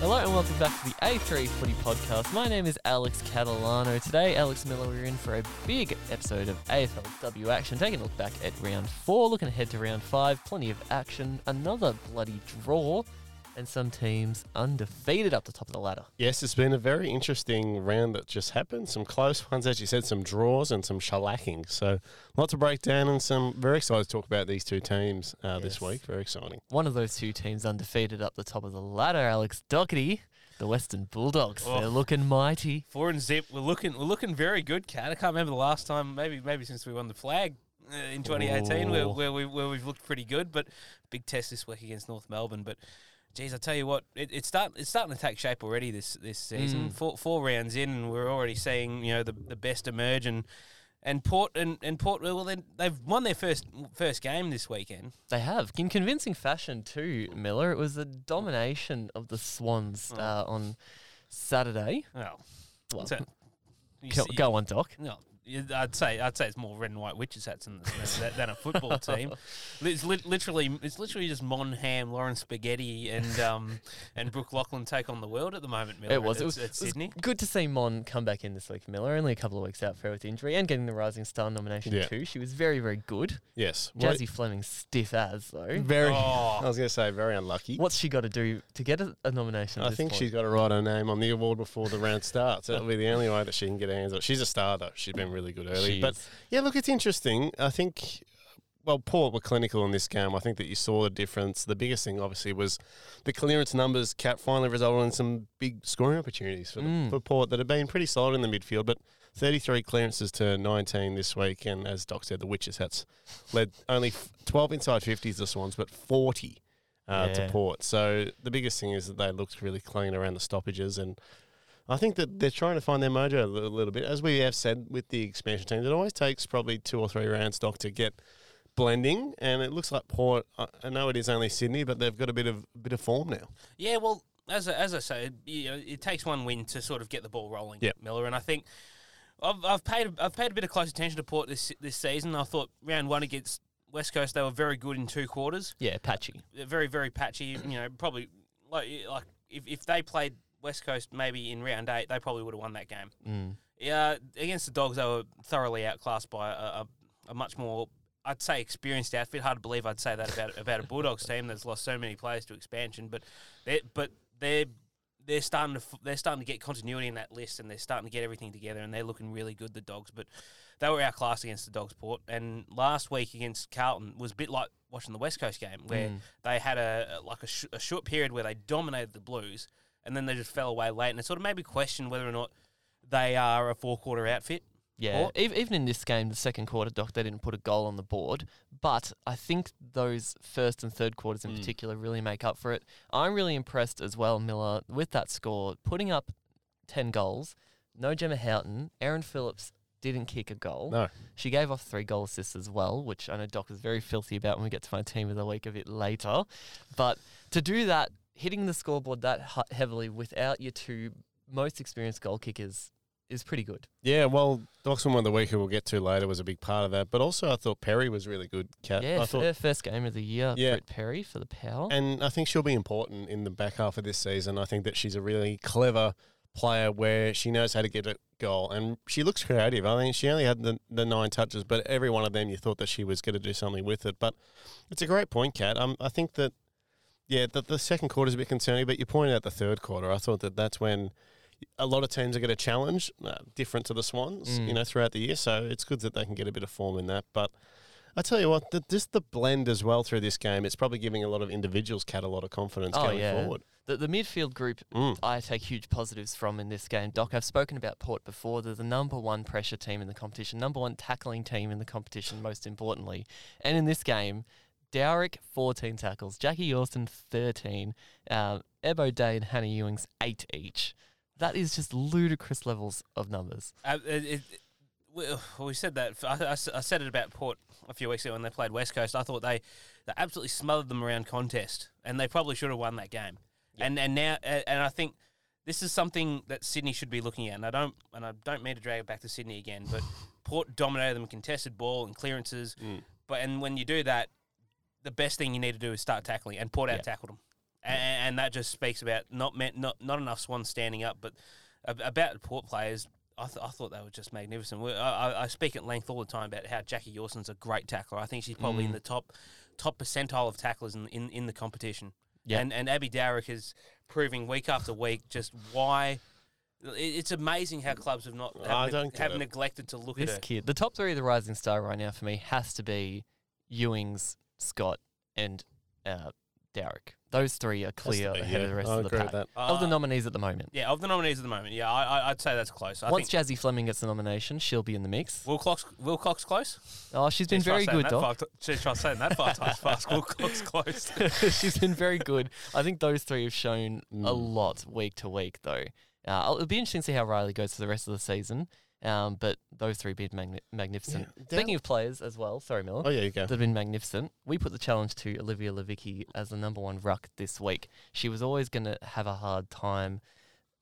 Hello and welcome back to the A3 Footy Podcast. My name is Alex Catalano. Today, Alex Miller, we're in for a big episode of AFLW action, taking a look back at round four, looking ahead to round five. Plenty of action, another bloody draw, and some teams undefeated up the top of the ladder. Yes, it's been a very interesting round that just happened. Some close ones, as you said, some draws and some shellacking. So, a lot to break down, and some very excited to talk about these two teams uh, this week. Very exciting. One of those two teams undefeated up the top of the ladder, Alex Doherty, the Western Bulldogs. Oh. They're looking mighty. Four and zip. We're looking. We're looking very good, Cat. I can't remember the last time. Maybe maybe since we won the flag uh, in 2018, where, where we where we've looked pretty good. But big test this week against North Melbourne. But geez, I tell you what, it, it's start it's starting to take shape already this this season. Mm. Four four rounds in, and we're already seeing you know the the best emerge and. And Port and, and Port well then they've won their first first game this weekend. They have in convincing fashion too, Miller. It was a domination of the Swans Oh. uh, on Saturday. Well, Well, so- go, see- go on, Doc. No, I'd say I'd say it's more red and white witches hats than, than, than a football team. It's lit literally it's literally just Mon Ham, Lauren Spaghetti, and um and Brooke Lochland take on the world at the moment. Miller, It was. At, It was, at it was Sydney. good to see Mon come back in this week, Miller. Only a couple of weeks out for her with injury and getting the Rising Star nomination Yeah. too. She was very, very good. Yes. Jazzy Fleming stiff as though. Very. Oh. I was going to say, very unlucky. What's she got to do to get a, a nomination? I think point? she's got to write her name on the award before the round starts. That'll be the only way that she can get her hands on. She's a star, though. She's been really good early. She but is. yeah, look, it's interesting. I think, well, Port were clinical in this game. I think that you saw the difference. The biggest thing, obviously, was the clearance numbers. Cat finally resulted in some big scoring opportunities for, the, Mm. for Port that had been pretty solid in the midfield. But 33 clearances to 19 this week. And as Doc said, the Witches hats led only 12 inside 50s, the Swans, but 40 uh, Yeah. to Port. So the biggest thing is that they looked really clean around the stoppages and. I think that mm. they're trying to find their mojo a little, little bit. As we have said with the expansion teams, it always takes probably two or three rounds, Doc, to get blending. And it looks like Port. I I know it is only Sydney, but they've got a bit of bit of form now. Yeah, well, as I, as I say, you know, it takes one win to sort of get the ball rolling, Yep. Miller. And I think I've, I've paid I've paid a bit of close attention to Port this this season. I thought round one against West Coast they were very good in two quarters. yeah, patchy. Very very patchy. You know, probably like like if, if they played West Coast maybe in round eight, they probably would have won that game. Mm. Yeah, against the Dogs, they were thoroughly outclassed by a, a, a much more, I'd say, experienced outfit. Hard to believe I'd say that about about a Bulldogs team that's lost so many players to expansion, but they but they're they're starting to they're starting to get continuity in that list, and they're starting to get everything together, and they're looking really good. The Dogs, but they were outclassed against the Dogs Port, and last week against Carlton was a bit like watching the West Coast game, where Mm. they had a like a, sh- a short period where they dominated the Blues, and then they just fell away late, and it sort of made me question whether or not they are a four quarter outfit. Yeah, Port. ev- even in this game, the second quarter, Doc, they didn't put a goal on the board. But I think those first and third quarters in Mm. particular really make up for it. I'm really impressed as well, Miller, with that score, putting up 10 goals. No Gemma Houghton. Erin Phillips didn't kick a goal. No. She gave off three goal assists as well, which I know Doc is very filthy about when we get to my team of the week a bit later. But to do that, hitting the scoreboard that heavily without your two most experienced goal kickers is pretty good. Yeah, well, Doxman of the week, who we'll get to later, was a big part of that. But also, I thought Perry was really good. Cat. Yeah, I thought, her first game of the year, Yeah. Britt Perry for the Power. and I think she'll be important in the back half of this season. I think that she's a really clever player where she knows how to get a goal and she looks creative. I mean, she only had the, the nine touches, but every one of them you thought that she was going to do something with it. But it's a great point, Kat. Um, I think that, yeah, the, the second quarter is a bit concerning, but you pointed out the third quarter. I thought that that's when a lot of teams are going to challenge, uh, different to the Swans, Mm. you know, throughout the year. So it's good that they can get a bit of form in that. But I tell you what, the, just the blend as well through this game, it's probably giving a lot of individuals cat a lot of confidence Oh, going yeah. forward. The, the midfield group Mm. I take huge positives from in this game. Doc, I've spoken about Port before. They're the number one pressure team in the competition, number one tackling team in the competition, most importantly. And in this game, Dowrick, 14 tackles, Jackie Yorston, 13, um, Ebo Day and Hannah Ewings, 8 each. That is just ludicrous levels of numbers. Uh, it, it, we, we said that. I said it about Port a few weeks ago when they played West Coast. I thought they, they absolutely smothered them around contest, and they probably should have won that game. And and now uh, and I think this is something that Sydney should be looking at. And I don't and I don't mean to drag it back to Sydney again, but Port dominated them contested ball and clearances. Mm. But and when you do that, the best thing you need to do is start tackling, and Port Yeah. out tackled them. and, and that just speaks about not meant not not enough swans standing up, but about Port players. I, th- I thought they were just magnificent. I, I- I speak at length all the time about how Jackie Yorston's a great tackler. I think she's probably in Mm. the top top percentile of tacklers in in, in the competition. Yeah. And and Abby Dowrick is proving week after week just why. it- It's amazing how clubs have not have, have neglected to look at This kid, the top three of the rising star right now for me has to be Ewings, Scott, and uh, Derek. Those three are clear ahead of the rest I of the agree pack. that. Of the Uh, nominees at the moment. Yeah, of the nominees at the moment, yeah, I, I, I'd say that's close. I Once think Jazzy Fleming gets the nomination, she'll be in the mix. Wilcox, Wilcox close. Oh, she's been Jeez, try very saying good, that Doc. five ti- Jeez, try saying that five times fast. Wilcox close. she's been very good. I think those three have shown a Mm. lot week to week, though. Uh, it'll be interesting to see how Riley goes for the rest of the season. Um, but those three have been magni- magnificent. Yeah, Speaking of players as well, sorry, Miller. Oh yeah, you go. They've been magnificent. We put the challenge to Olivia Levicki as the number one ruck this week. She was always going to have a hard time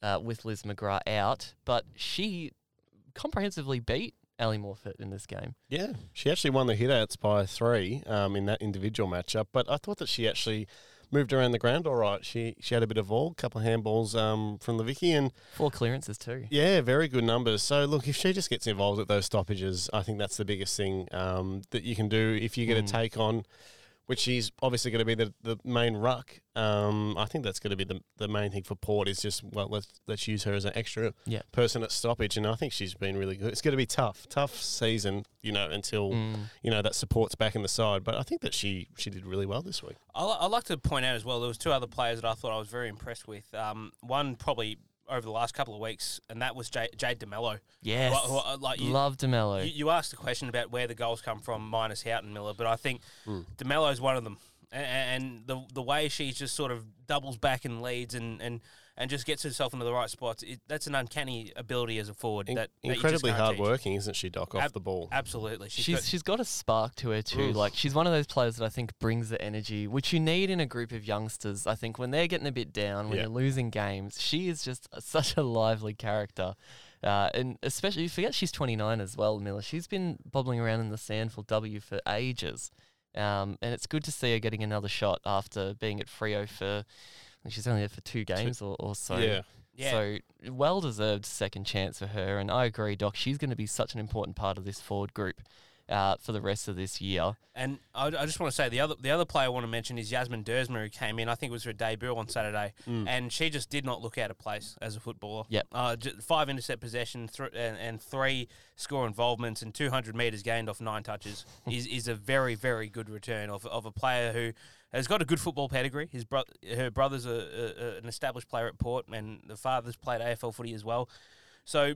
uh, with Liz McGrath out, but she comprehensively beat Ally Morphett in this game. Yeah, she actually won the hitouts by three um, in that individual matchup. But I thought that she actually moved around the ground all right. She she had a bit of all, couple of handballs um, from Levicki, and Four clearances too. yeah, very good numbers. So look, if she just gets involved at those stoppages, I think that's the biggest thing um, that you can do. If you get Mm. a take on, which is obviously going to be the, the main ruck, um, I think that's going to be the, the main thing for Port is just well let's let's use her as an extra Yeah. person at stoppage, and I think she's been really good. It's going to be tough, tough season, you know, until Mm. you know that support's back in the side. But I think that she she did really well this week. I li- I'd like to point out as well, there was two other players that I thought I was very impressed with. Um, one probably over the last couple of weeks, and that was Jade, Jade de Melo. Yes. Who- who- like you, Love de Melo. you, you asked the question about where the goals come from, minus Houghton Miller, but I think Mm. de Melo's one of them. A- a- And the the way she just sort of doubles back and leads and, and, and just gets herself into the right spots, it, that's an uncanny ability as a forward. In- that, that incredibly can't hard teach. working, isn't she, Doc? Off Ab- the ball. Absolutely. She's got- she's got a spark to her too. Oof. Like she's one of those players that I think brings the energy which you need in a group of youngsters. I think when they're getting a bit down, when Yeah. you're losing games, she is just a- such a lively character. Uh, and especially you forget she's 29 as well, Miller. She's been bobbling around in the sand for W for ages. Um, and it's good to see her getting another shot after being at Freo for I think she's only there for two games or, or so. yeah. yeah. So well deserved second chance for her, and I agree, Doc. She's going to be such an important part of this forward group uh, for the rest of this year. And I, I just want to say the other the other player I want to mention is Yasmin Duursma, who came in. I think it was her debut on Saturday, Mm. and she just did not look out of place as a footballer. Yep. Uh, five intercept possession thr and, and three score involvements and 200 metres gained off nine touches is, is a very, very good return of, of a player who has got a good football pedigree. His bro- Her brother's a, a, a- an established player at Port, and the father's played AFL footy as well. So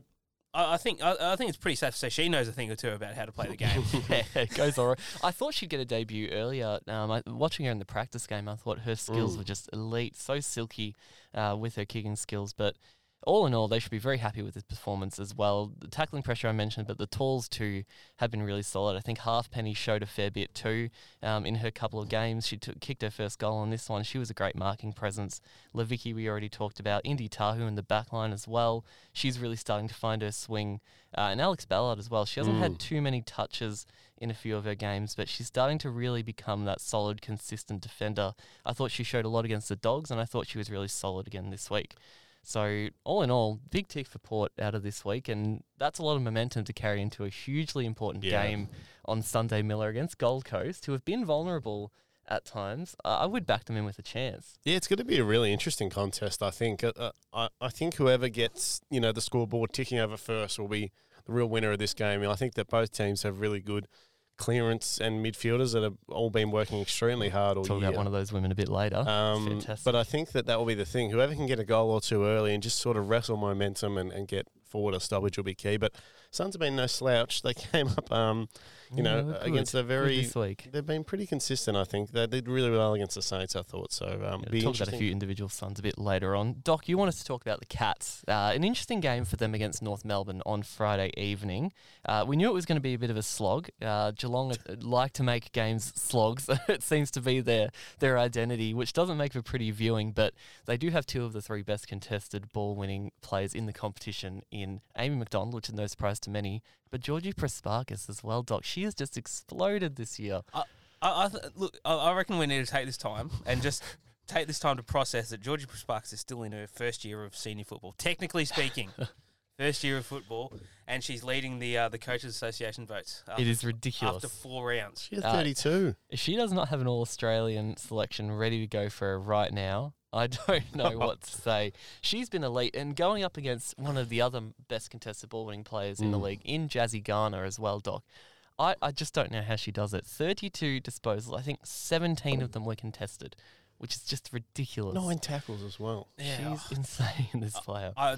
I, I think I, I think it's pretty safe to say she knows a thing or two about how to play the game. yeah, it goes all right. I thought she'd get a debut earlier. Um, I, watching her in the practice game, I thought her skills Mm. were just elite, so silky uh, with her kicking skills. But all in all, they should be very happy with this performance as well. The tackling pressure I mentioned, but the talls too have been really solid. I think Halfpenny showed a fair bit too um, in her couple of games. She took, kicked her first goal on this one. She was a great marking presence. Levicki, we already talked about. Indy Tahau in the back line as well. She's really starting to find her swing. Uh, and Alex Ballard as well. She hasn't had Mm. too many touches in a few of her games, but she's starting to really become that solid, consistent defender. I thought she showed a lot against the Dogs, and I thought she was really solid again this week. So, all in all, big tick for Port out of this week, and that's a lot of momentum to carry into a hugely important Yeah. game on Sunday Miller against Gold Coast, who have been vulnerable at times. Uh, I would back them in with a chance. Yeah, it's going to be a really interesting contest. I think. Uh, uh, I, I think whoever gets you know the scoreboard ticking over first will be the real winner of this game. And I think that both teams have really good clearance and midfielders that have all been working extremely hard all Talk year. about one of those women a bit later. Um, Fantastic. but I think that that will be the thing. Whoever can get a goal or two early and just sort of wrestle momentum and, and get forward a stoppage will be key. But Suns have been no slouch. They came up, um, you Yeah, know, against a very. this week. They've been pretty consistent. I think they did really well against the Saints. I thought so. Um, Yeah, talk about a few individual sons a bit later on. Doc, you want us to talk about the Cats. Uh, an interesting game for them against North Melbourne on Friday evening. Uh, we knew it was going to be a bit of a slog. Uh, Geelong uh, like to make games slogs. it seems to be their their identity, which doesn't make for pretty viewing. But they do have two of the three best contested ball winning players in the competition in Amy McDonald, which is no surprise to many, but Georgie Prespakis as well, Doc. She has just exploded this year. I, I th- look, I, I reckon we need to take this time and just take this time to process that Georgie Sparks is still in her first year of senior football, technically speaking. first year of football, and she's leading the uh, the coaches association votes. After, It is ridiculous. after four rounds. She's Uh, 32. If she does not have an All Australian selection ready to go for her right now, I don't know what to say. She's been elite and going up against one of the other best contested ball winning players in the Mm. league, in Jazzy Garner as well, Doc. I, I just don't know how she does it. 32 disposals. I think 17 of them were contested, which is just ridiculous. Nine tackles as well. Yeah. She's insane, in this player. I,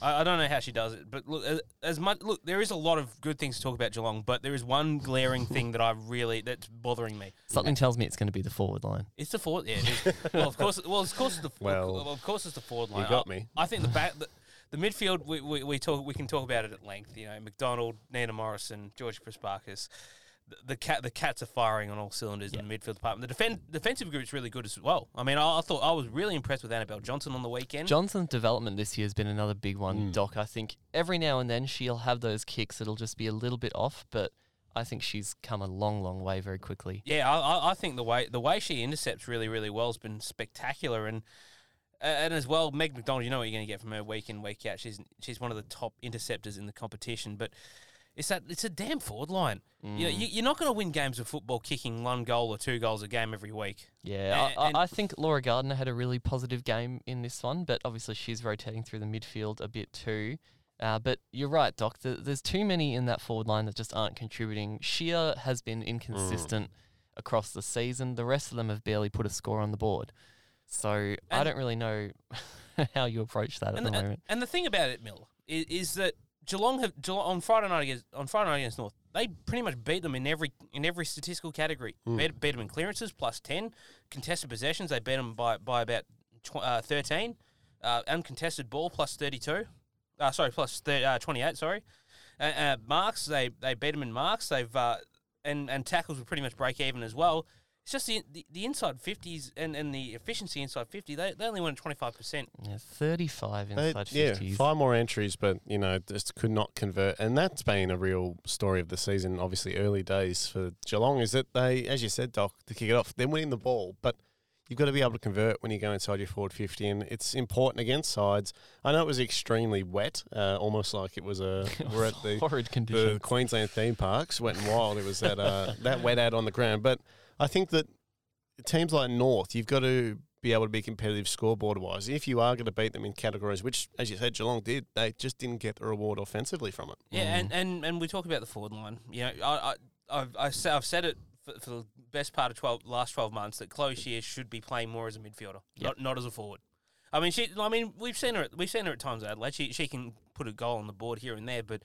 I I don't know how she does it, but look, as- as much look, there is a lot of good things to talk about Geelong, but there is one glaring thing that I really that's bothering me. Something tells me it's going to be the forward line. It's the forward. Yeah, it is. well, of course. Well, of course, it's the Well, well, of course, it's the forward line. You got I, me. I think the back, the, the midfield, we, we, we talk, we can talk about it at length. You know, McDonald, Nina Morrison, George Prespakis. The, the cat, the cats are firing on all cylinders in the midfield department. The defend, defensive group's really good as well. I mean, I, I thought I was really impressed with Annabel Johnson on the weekend. Johnson's development this year has been another big one, Mm. Doc. I think every now and then she'll have those kicks that'll just be a little bit off, but I think she's come a long, long way very quickly. Yeah, I, I- I think the way the way she intercepts really, really well has been spectacular, and and as well, Meg McDonald. You know what you're going to get from her week in, week out. She's she's one of the top interceptors in the competition, but. It's that it's a damn forward line. You know, Mm. you, you're not going to win games of football kicking one goal or two goals a game every week. Yeah, and- I, I think Laura Gardner had a really positive game in this one, but obviously she's rotating through the midfield a bit too. Uh, but you're right, Doc. th there's too many in that forward line that just aren't contributing. Scheer has been inconsistent across the season. The rest of them have barely put a score on the board. So I don't really know how you approach that at And, the moment. and the thing about it, Mill, is, is that Geelong have Geelong, on Friday night against on Friday night against North, they pretty much beat them in every in every statistical category. Beat, beat them in clearances plus ten, contested possessions they beat them by by about tw- uh, thirteen, uh, uncontested ball plus thirty two, uh, sorry plus thir- uh, twenty eight, sorry. Uh, uh, marks they they beat them in marks. They've uh, and and tackles were pretty much break even as well. It's just the the, the inside fifties and, and the efficiency inside fifty. They, they only won twenty five percent. Yeah, 35 They- inside yeah, five more entries, but you know, just could not convert. And that's been a real story of the season. Obviously, early days for Geelong is that they, as you said, Doc, to kick it off, they're winning the ball, but you've got to be able to convert when you go inside your forward fifty, and it's important against sides. I know it was extremely wet, uh, almost like it was a we're at the horrid the. Queensland theme parks, wet and wild. It was that uh, that wet out on the ground. But I think that teams like North, you've got to be able to be competitive scoreboard wise. If you are going to beat them in categories, which, as you said, Geelong did, they just didn't get the reward offensively from it. Yeah, and, and, and we talk about the forward line. You know, I, I I've I've said it for, for the best part of twelve last twelve months that Chloe Scheer should be playing more as a midfielder, not not as a forward. I mean, she. I mean, we've seen her. at- We've seen her at times at Adelaide. She she can put a goal on the board here and there, but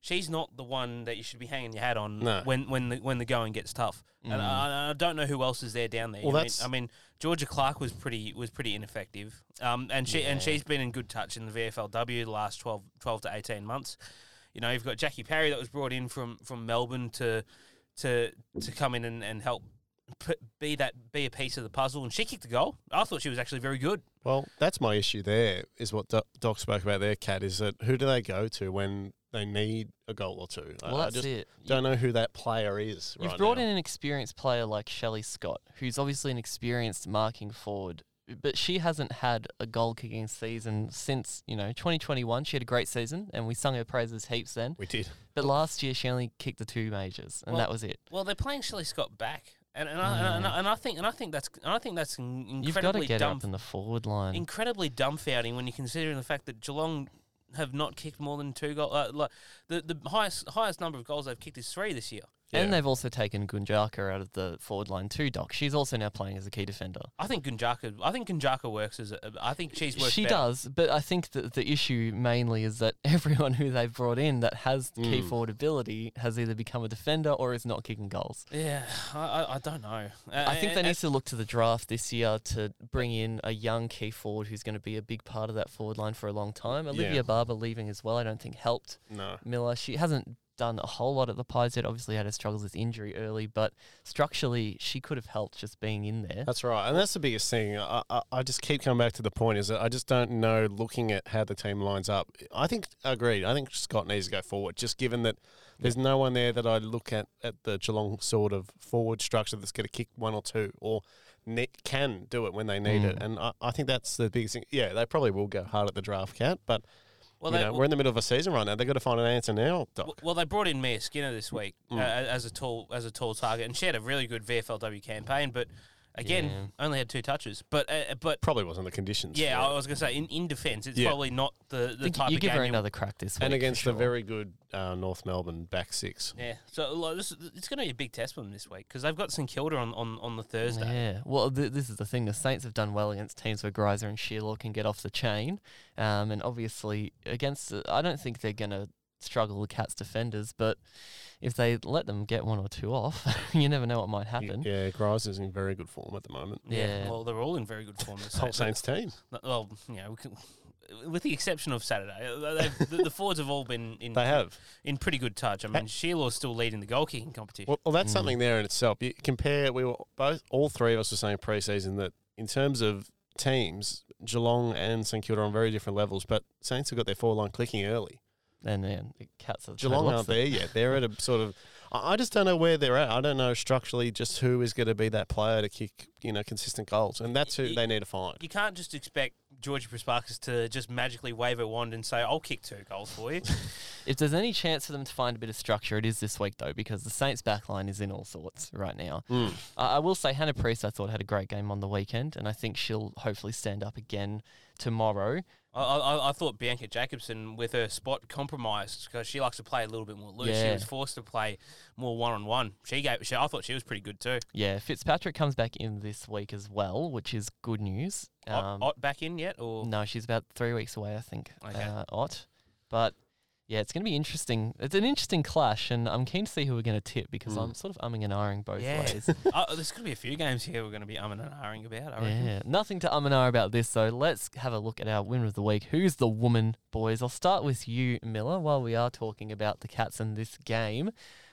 she's not the one that you should be hanging your hat on No. when when the when the going gets tough. And I, I don't know who else is there down there. Well, I, mean, I mean, Georgia Clark was pretty was pretty ineffective. Um, and she and she's been in good touch in the VFLW the last 12, 12 to eighteen months. You know, you've got Jackie Parry that was brought in from from Melbourne to to to come in and, and help put, be that be a piece of the puzzle, and she kicked the goal. I thought she was actually very good. Well, that's my issue there, is what Doc, Doc spoke about there, Cat, is that who do they go to when they need a goal or two? I- well, I that's just it. don't know who that player is You've right brought now. in an experienced player like Shelley Scott, who's obviously an experienced marking forward, but she hasn't had a goal kicking season since, you know, 2021. She had a great season and we sung her praises heaps then. We did. But last year she only kicked the two majors and Well, that was it. Well, they're playing Shelley Scott back, and and, I, and, I, and I think and I think that's and I think that's in- You've got to incredibly get dumb, up in the forward line. incredibly dumbfounding when you consider the fact that Geelong have not kicked more than two goals. Uh, like the the highest highest number of goals they've kicked is three this year. And they've also taken Gunjaka out of the forward line too, Doc. She's also now playing as a key defender. I think Gunjaka. I think Gunjaka works as. A, I think she's worked She better. does, but I think that the issue mainly is that everyone who they've brought in that has key Mm. forward ability has either become a defender or is not kicking goals. Yeah, I, I, I don't know. Uh, I think they and- need to look to the draft this year to bring in a young key forward who's going to be a big part of that forward line for a long time. Olivia Yeah. Barber leaving as well, I don't think helped No. Miller. She hasn't done a whole lot at the Pies yet. Obviously, had her struggles with injury early, but structurally, she could have helped just being in there. That's right, and that's the biggest thing. I, I, I just keep coming back to the point is that I just don't know. Looking at how the team lines up, I think agreed. I think Scott needs to go forward. Just given that there's no one there that I look at at the Geelong sort of forward structure that's going to kick one or two, or ne- can do it when they need it, Mm. and I, I think that's the biggest thing. Yeah, they probably will go hard at the draft, count, but Well, they, know, we're in the middle of a season right now. They've got to find an answer now, Doc. well, they brought in Mia Skinner this week Mm. uh, as a tall as a tall target, and she had a really good VFLW campaign, but again, Yeah. only had two touches. But uh, but Probably wasn't the conditions. yeah, I was going to say in, in defence, it's Yeah. probably not the, the type you of give game her you- another crack this week. and against sure. the very good uh, North Melbourne back six. Yeah, so like, this, it's going to be a big test for them this week because they've got St Kilda on, on, on the Thursday. Yeah. Well, th- this is the thing. The Saints have done well against teams where Greiser and Shierlaw can get off the chain, um, and obviously against. The, I don't think they're going to struggle with Cats defenders, but if they let them get one or two off, you never know what might happen. Yeah, Greiser's in very good form at the moment. Yeah. Well, they're all in very good form this Whole. Saints team. Well, you know, we can, with the exception of Saturday, uh, they've- the, the forwards have all been in They have. in pretty good touch. I mean, Shierlaw's still leading the goal kicking competition. Well, well that's Mm. something there in itself. You compare, we were both, all three of us were saying pre-season that in terms of teams, Geelong and St Kilda are on very different levels, but Saints have got their four line clicking early. And then the Cats are the Geelong aren't opposite. there yet. They're at a sort of. I I just don't know where they're at. I don't know structurally just who is going to be that player to kick, you know, consistent goals, and that's who Y- they need to find. you can't just expect Georgie Prespakis to just magically wave a wand and say, "I'll kick two goals for you." If there's any chance for them to find a bit of structure, it is this week though, because the Saints backline is in all sorts right now. Mm. I I will say Hannah Priest, I thought had a great game on the weekend, and I think she'll hopefully stand up again tomorrow. I, I, I thought Bianca Jakobsson with her spot compromised because she likes to play a little bit more loose. She was forced to play more one on one. She gave. She, I thought she was pretty good too. Yeah, Fitzpatrick comes back in this week as well, which is good news. Ott, Um, back in yet or no, she's about three weeks away, I think. Okay. Uh, Ott, but yeah, it's going to be interesting. It's an interesting clash, and I'm keen to see who we're going to tip because Mm. I'm sort of umming and ahhing both Yeah. ways. uh, there's going to be a few games here we're going to be umming and ahhing about. I reckon. Yeah, nothing to um and ah about this though. Let's have a look at our winner of the week. Who's the woman, boys? I'll start with you, Miller. While we are talking about the Cats in this game,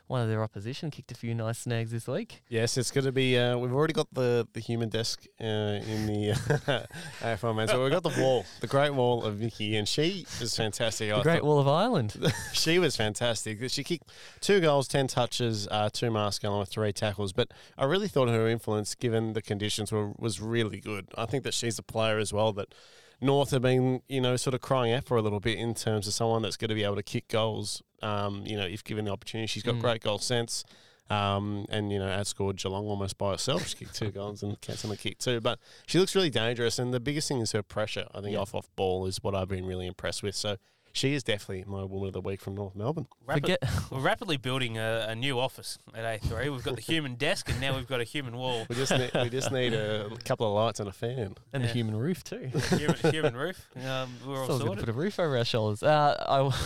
one of their opposition kicked a few nice snags this week. Yes, it's going to be. Uh, we've already got the, the human desk uh, in the uh, AFL man. So we've got the wall, the Great Wall of Vikki, and she is fantastic. The I Great thought- Wall of Ireland. she was fantastic. She kicked two goals, ten touches, uh, two masks along with three tackles. But I really thought her influence, given the conditions, were was really good. I think that she's a player as well that North have been, you know, sort of crying out for a little bit in terms of someone that's going to be able to kick goals. Um, you know, if given the opportunity, she's got Mm. great goal sense. Um, and you know, outscored Geelong almost by herself. She kicked two goals and Cats only kick two. But she looks really dangerous, and the biggest thing is her pressure. I think Yeah. off off ball is what I've been really impressed with. So she is definitely my woman of the week from North Melbourne. Rapid- Forget we're rapidly building a, a new office at A3. We've got the human desk and now we've got a human wall. We just need, we just need a couple of lights and a fan. and Yeah. the human roof too. human, human roof. Um, we're all Still going to sorted. put a roof over our shoulders. Uh,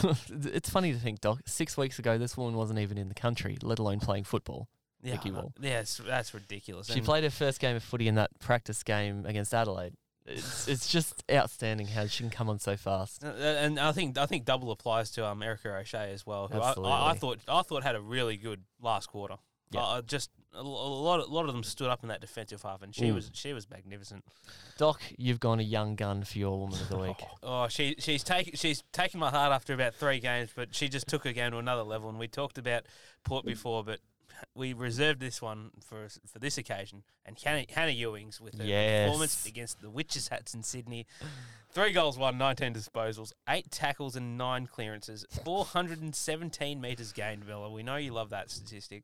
I, it's funny to think, Doc. Six weeks ago, this woman wasn't even in the country, let alone playing football. Yeah, Vikki Wall. yeah, that's ridiculous. She And- played her first game of footy in that practice game against Adelaide. It's, it's just outstanding how she can come on so fast. Uh, and I think I think double applies to um, Erika O'Shea as well. Who I, I, I thought I thought had a really good last quarter. Yeah. Uh, just a, a lot of, a lot of them stood up in that defensive half, and she Mm. was she was magnificent. Doc, you've gone a young gun for your woman of the week. Oh, she she's taking she's taken my heart after about three games, but she just took her game to another level. And we talked about Port before, but we reserved this one for for this occasion. And Hannah, Hannah Ewings with her performance against the Witches Hats in Sydney. Three goals, one, 19 disposals, eight tackles, and nine clearances, 417 metres gained, Villa. We know you love that statistic.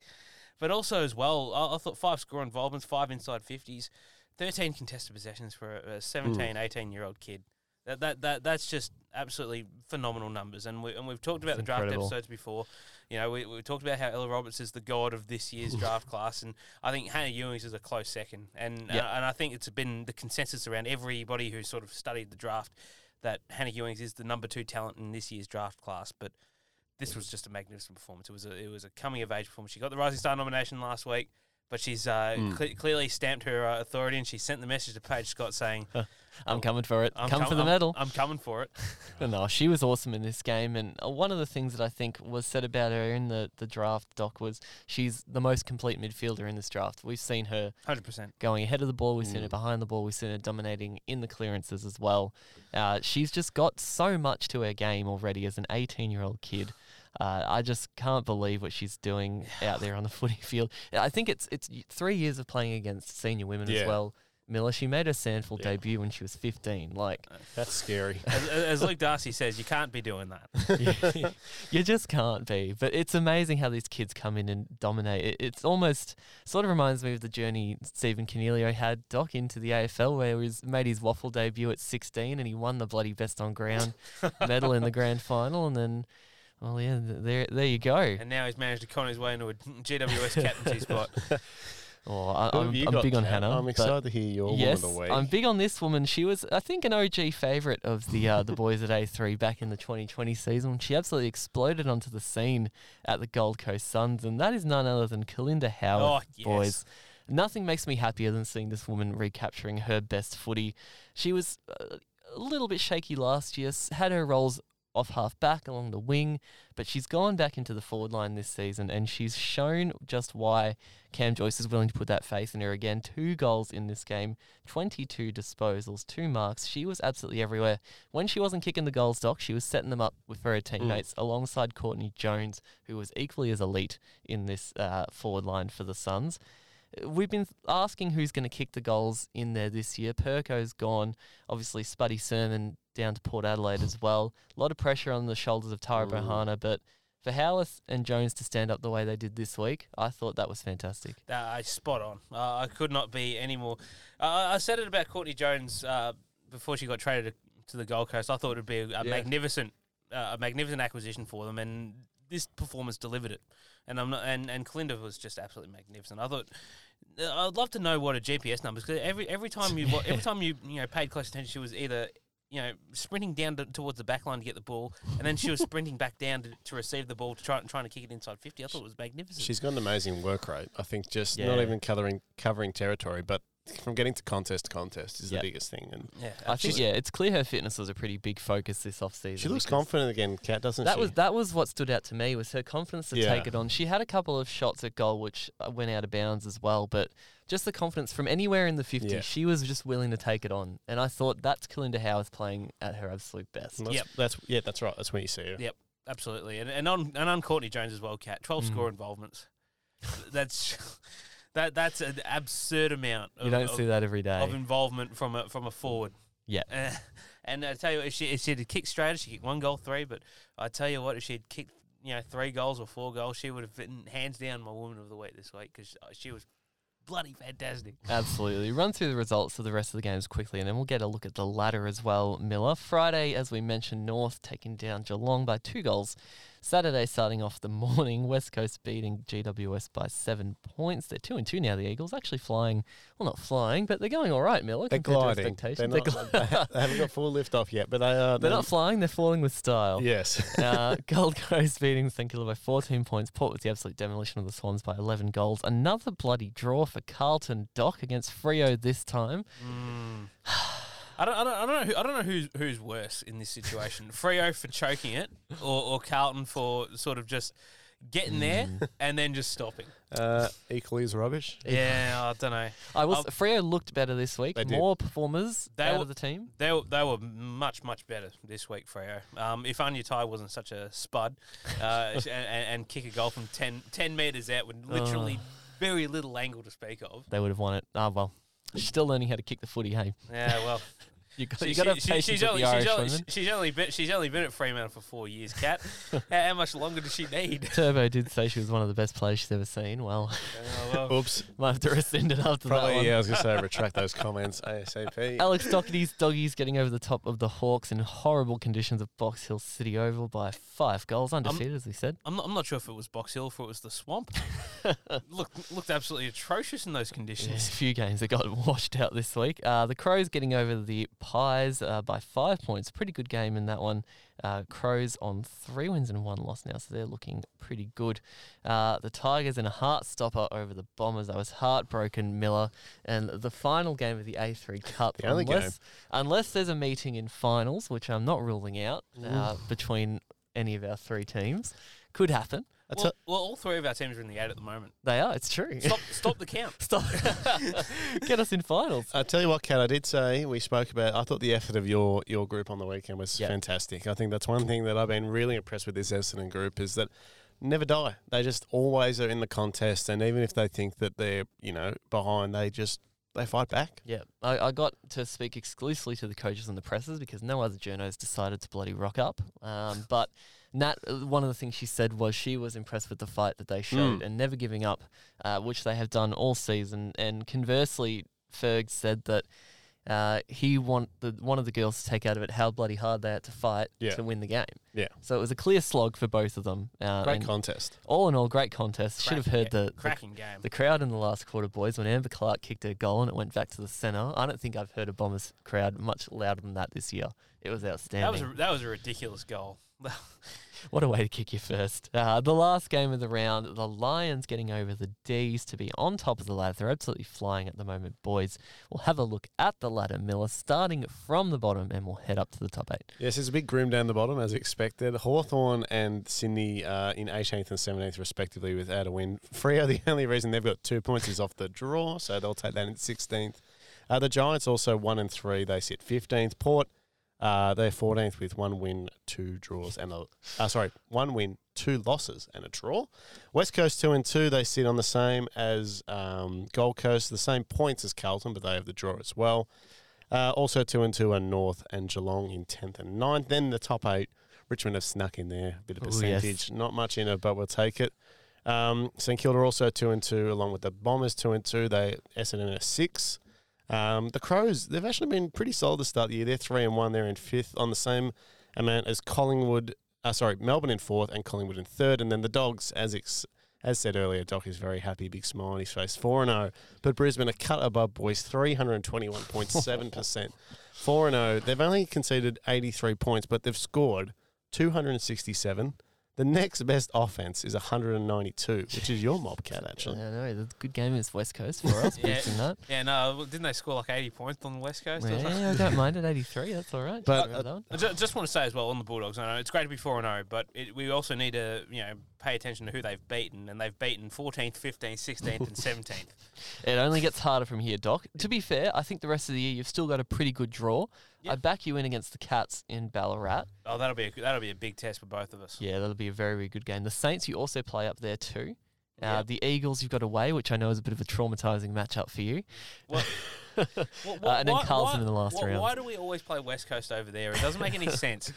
But also, as well, I, I thought five score involvements, five inside 50s, 13 contested possessions for a 17, 18 year old kid. That, that that that's just absolutely phenomenal numbers, and we and we've talked about the draft incredible. episodes before. You know, we we talked about how Ella Roberts is the god of this year's draft class, and I think Hannah Ewings is a close second. And Yep. uh, and I think it's been the consensus around everybody who sort of studied the draft that Hannah Ewings is the number two talent in this year's draft class. But this was just a magnificent performance. It was a it was a coming of age performance. She got the Rising Star nomination last week. But she's uh, Mm. cle- clearly stamped her uh, authority, and she sent the message to Paige Scott saying, I'm coming for it. I'm Come com- for the I'm- medal. I'm coming for it." No, she was awesome in this game, and uh, one of the things that I think was said about her in the, the draft doc was she's the most complete midfielder in this draft. We've seen her Hundred percent. going ahead of the ball, we've seen her Mm. behind the ball, we've seen her dominating in the clearances as well. Uh, she's just got so much to her game already as an 18 year old kid. Uh, I just can't believe what she's doing out there on the footy field. I think it's it's three years of playing against senior women Yeah. as well. Miller, she made her SANFL Yeah. debut when she was 15. Like, That's scary. As, as Luke Darcy says, you can't be doing that. you, you just can't be. But it's amazing how these kids come in and dominate. It, it's almost sort of reminds me of the journey Stephen Coniglio had Doc into the AFL, where he was, made his WAFL debut at 16 and he won the bloody best on ground medal in the grand final. And then, well, yeah, there there you go. And now he's managed to con his way into a GWS captaincy spot. Oh, I, I'm, I'm big on Hannah. I'm excited to hear your yes, woman of the week. I'm big on this woman. She was, I think, an OG favourite of the uh, the boys at A3 back in the 2020 season. She absolutely exploded onto the scene at the Gold Coast Suns, and that is none other than Kalinda Howarth, Oh, yes. boys. Nothing makes me happier than seeing this woman recapturing her best footy. She was uh, a little bit shaky last year, had her roles off half back along the wing, but she's gone back into the forward line this season, and she's shown just why Cam Joyce is willing to put that faith in her again. Two goals in this game, 22 disposals, two marks. She was absolutely everywhere. When she wasn't kicking the goals, Doc, she was setting them up with her teammates alongside Courtney Jones, who was equally as elite in this uh, forward line for the Suns. We've been asking who's going to kick the goals in there this year. Perko's gone. Obviously, Spuddy Surman down to Port Adelaide as well. A lot of pressure on the shoulders of Tara Mm. Bohanna, but for Howarth and Jones to stand up the way they did this week, I thought that was fantastic. Uh, spot on. Uh, I could not be any more. Uh, I said it about Courtney Jones uh, before she got traded to the Gold Coast. I thought it would be a, Yeah. magnificent, uh, a magnificent acquisition for them, and this performance delivered it. And I'm not, and and Kalinda was just absolutely magnificent. I thought. uh, I'd love to know what a GPS number is because every every time you every time you you know paid close attention, she was either you know sprinting down to, towards the back line to get the ball, and then she was sprinting back down to, to receive the ball to try and trying to kick it inside fifty. I thought it was magnificent. She's got an amazing work rate. I think just Yeah. not even covering covering territory, but from getting to contest to contest is Yep. the biggest thing. And yeah, I think yeah, it's clear her fitness was a pretty big focus this off season. she looks confident again, Kat, doesn't That she? was that was what stood out to me was her confidence to Yeah. take it on. She had a couple of shots at goal which uh, went out of bounds as well, but just the confidence from anywhere in the 50, Yeah. she was just willing to take it on. And I thought that's Kalinda Howarth playing at her absolute best. And that's, Yep. that's yeah, that's right. That's when you see her. Yep. Absolutely, and and on and on Courtney Jones as well. Cat twelve Mm. score involvements. That's that that's an absurd amount. Of, You don't of, see that every day. of involvement from a from a forward. Yeah. Uh, and I tell you, if she if she'd kicked straight, she kicked one goal three. But I tell you what, if she'd kicked you know three goals or four goals, she would have been hands down my woman of the week this week because she was bloody fantastic. Absolutely. Run through the results of the rest of the games quickly and then we'll get a look at the ladder as well, Miller. Friday, as we mentioned, North taking down Geelong by two goals. Saturday, starting off the morning, West Coast beating GWS by seven points. They're two and two now, the Eagles. Actually flying, well, not flying, but they're going all right, Miller, They're gliding. They're not, They're, they, gl- they haven't got full lift off yet, but they are. they're not flying, they're falling with style. Yes. uh, Gold Coast beating St Kilda by 14 points. Port with the absolute demolition of the Swans by 11 goals. Another bloody draw for Carlton Dock against Freo this time. Mm. I don't, I don't, I don't know. Who, I don't know who's who's worse in this situation. Freo for choking it, or, or Carlton for sort of just getting there Mm. and then just stopping. Uh, equally as rubbish. Yeah, I don't know. I was I'll- Freo looked better this week. They did. More performers They out were- of the team. They were, they were much much better this week, Freo. Um, if Aine Tighe wasn't such a spud, uh, and, and, and kick a goal from 10, 10 meters out with literally very little angle to speak of. They would have won it. Ah, well. Still learning how to kick the footy. Hey, Yeah, well, you got, she- you got to have she- patience she's with only the Irish she's only, she's only been she's only been at Fremantle for four years. Cat, how, how much longer does she need? Turbo did say she was one of the best players she's ever seen. Well, Oh, well. Oops. might have to rescind it after that one. Probably, yeah, I was going to say retract those comments ASAP. Alex Doherty's doggies getting over the top of the Hawks in horrible conditions at Box Hill City Oval by five goals, undefeated, as we said. I'm not, I'm not sure if it was Box Hill, or if it was the swamp. looked looked absolutely atrocious in those There's conditions. a few games that got washed out this week. Uh, the Crows getting over the Pies uh, by five points. Pretty good game in that one. Uh, Crows on three wins and one loss now, so they're looking pretty good. Uh, the Tigers in a heart stopper over the Bombers. I was heartbroken, Miller. And the final game of the A3 Cup, The unless, unless there's a meeting in finals, which I'm not ruling out, uh, between any of our three teams. Could happen. I Well, well, all three of our teams are in the eight at the moment. They are. It's true. Stop, stop the count. Stop. Get us in finals. I tell you what, Kat, I did say we spoke about. I thought the effort of your your group on the weekend was Yeah. fantastic. I think that's one thing that I've been really impressed with this Essendon group is that never die. They just always are in the contest, and even if they think that they're you know behind, they just they fight back. Yeah, I, I got to speak exclusively to the coaches and the presses because no other journos decided to bloody rock up. Um, but Nat, uh, one of the things she said was she was impressed with the fight that they showed Mm. and never giving up, uh, which they have done all season. And conversely, Ferg said that uh, he want the one of the girls to take out of it how bloody hard they had to fight Yeah. to win the game. Yeah. So it was a clear slog for both of them. Uh, Great contest. all in all, great contest. Should have heard ga- the, the cracking game. the crowd in the last quarter, boys, when Amber Clarke kicked her goal and it went back to the centre. I don't think I've heard a Bombers crowd much louder than that this year. It was that outstanding. was a, that was a ridiculous goal. what a way to kick you first. Uh, the last game of the round, the Lions getting over the D's to be on top of the ladder. They're absolutely flying at the moment, boys. We'll have a look at the ladder, Miller, starting from the bottom, and we'll head up to the top eight. Yes, there's a big groom down the bottom as expected. Hawthorn and Sydney uh, in 18th and 17th respectively without a win. Freo, the only reason they've got two points is off the draw, so they'll take that in 16th. Uh, the Giants also one and three. They sit 15th. Port, uh, they're 14th with one win, two draws, and a uh, sorry, one win, two losses, and a draw. West Coast two and two. They sit on the same as um, Gold Coast, the same points as Carlton, but they have the draw as well. Uh, also two and two are North and Geelong in 10th and 9th. Then the top eight, Richmond have snuck in there, a bit of Ooh, percentage, not much in it, but we'll take it. Um, St Kilda also two and two, along with the Bombers two and two. They Essendon are six. Um, the Crows they've actually been pretty solid to start the year. They're three and one. They're in fifth on the same amount as Collingwood. Uh, sorry, Melbourne in fourth and Collingwood in third. And then the Dogs, as ex- as said earlier, Doc is very happy, big smile on his face. Four and zero, but Brisbane are cut above boys, three hundred and twenty one point seven percent. Four and zero. They've only conceded eighty three points, but they've scored two hundred and sixty seven. The next best offense is 192, which is your mob cat, actually. I know, the good game is West Coast for us, Yeah. beating that. yeah, no, didn't they score like 80 points on the West Coast? or something? Yeah, I don't mind it, 83, that's all right. But, Remember that one? I ju- just want to say as well on the Bulldogs, I know it's great to be 4 and 0, but it, we also need to, you know, pay attention to who they've beaten, and they've beaten 14th, 15th, 16th, and 17th. It only gets harder from here, Doc. To be fair, I think the rest of the year you've still got a pretty good draw. Yeah. I back you in against the Cats in Ballarat. Oh, that'll be a, that'll be a big test for both of us. Yeah, that'll be a very, very good game. The Saints you also play up there too. Uh, Yeah. The Eagles you've got away, which I know is a bit of a traumatizing matchup for you. What- uh, and then why- Carlton why- in the last why, round. Why do we always play West Coast over there? It doesn't make any sense.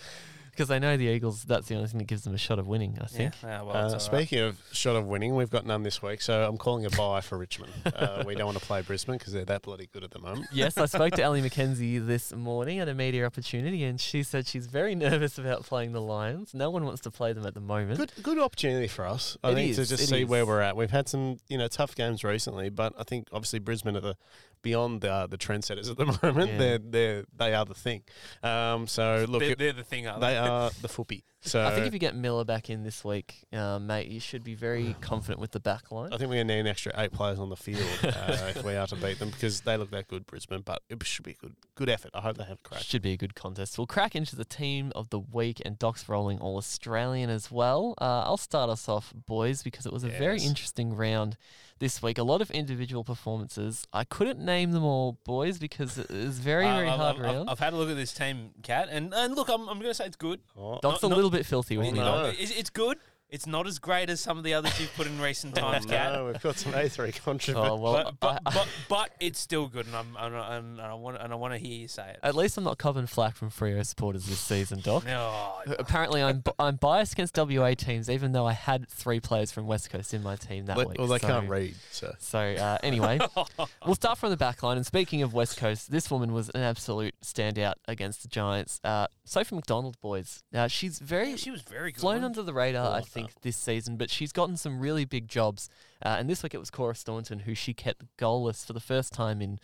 Because I know the Eagles, that's the only thing that gives them a shot of winning, I think. Yeah, ah, well, Uh, it's all right. speaking of shot of winning, we've got none this week, so I'm calling a bye for Richmond. Uh, we don't want to play Brisbane because they're that bloody good at the moment. yes, I spoke to Ellie McKenzie this morning at a media opportunity, and she said she's very nervous about playing the Lions. No one wants to play them at the moment. Good, good opportunity for us. I It think to just it see where we're at. We've had some, you know, tough games recently, but I think obviously Brisbane are the beyond the the trendsetters at the moment. Yeah. They're they they are the thing. Um, so look, they're, they're the thing, aren't they they? are the footy. So I think if you get Miller back in this week, uh, mate, you should be very confident with the back line. I think we're going to need an extra eight players on the field uh, if we are to beat them because they look that good, Brisbane. But it should be a good, good effort. I hope they have a crack. Should be a good contest. We'll crack into the team of the week and Doc's rolling all Australian as well. Uh, I'll start us off, boys, because it was a very interesting round this week. A lot of individual performances. I couldn't name them all, boys, because it was very, very I've, hard I've- round. I've had a look at this team, Cat, and, and look, I'm, I'm going to say it's good. Oh, Doc's not- a little bit filthy with me, no. It's, it's good. It's not as great as some of the others you've put in recent oh, times, Cat. no, we've got some A3 controversy. Oh, well, but, but, I- but, but it's still good, and I'm and, I- and I want and I want to hear you say it. at least I'm not copping flack from Freo supporters this season, Doc. No, Apparently, I'm b- I'm biased against WA teams, even though I had three players from West Coast in my team that Le- week. well, they so- can't read. So So uh, anyway, we'll start from the back line. And speaking of West Coast, this woman was an absolute standout against the Giants. Uh, Sophie McDonald, boys. Now she's very yeah, she was very good. flown under the radar, Oh, I wow. Think, this season. But she's gotten some really big jobs. Uh, and this week it was Cora Staunton who she kept goalless for the first time in,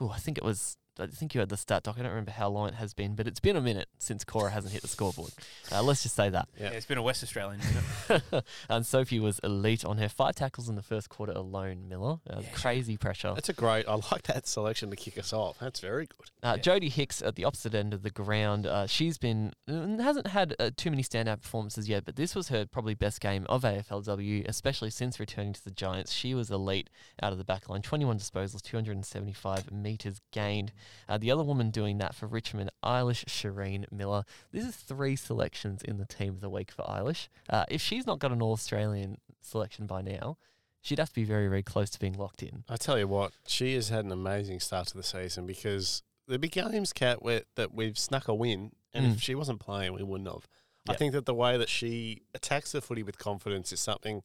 oh, I think it was I think you had the stat doc. I don't remember how long it has been, but it's been a minute since Cora hasn't hit the scoreboard. Uh, let's just say that. Yeah. Yeah, it's been a West Australian. minute. and Sophie was elite on her five tackles in the first quarter alone. Miller, uh, crazy pressure. That's a great. I like that selection to kick us off. That's very good. Uh, Yeah. Jodie Hicks at the opposite end of the ground. Uh, she's been hasn't had uh, too many standout performances yet, but this was her probably best game of AFLW, especially since returning to the Giants. She was elite out of the back line. 21 disposals, 275 meters gained. Uh, the other woman doing that for Richmond, Eilish Sheerin Miller. This is three selections in the team of the week for Eilish. Uh, if she's not got an All Australian selection by now, she'd have to be very, very close to being locked in. I tell you what, she has had an amazing start to the season because the be games, Cat, where that we've snuck a win, and Mm. if she wasn't playing, we wouldn't have. I think that the way that she attacks the footy with confidence is something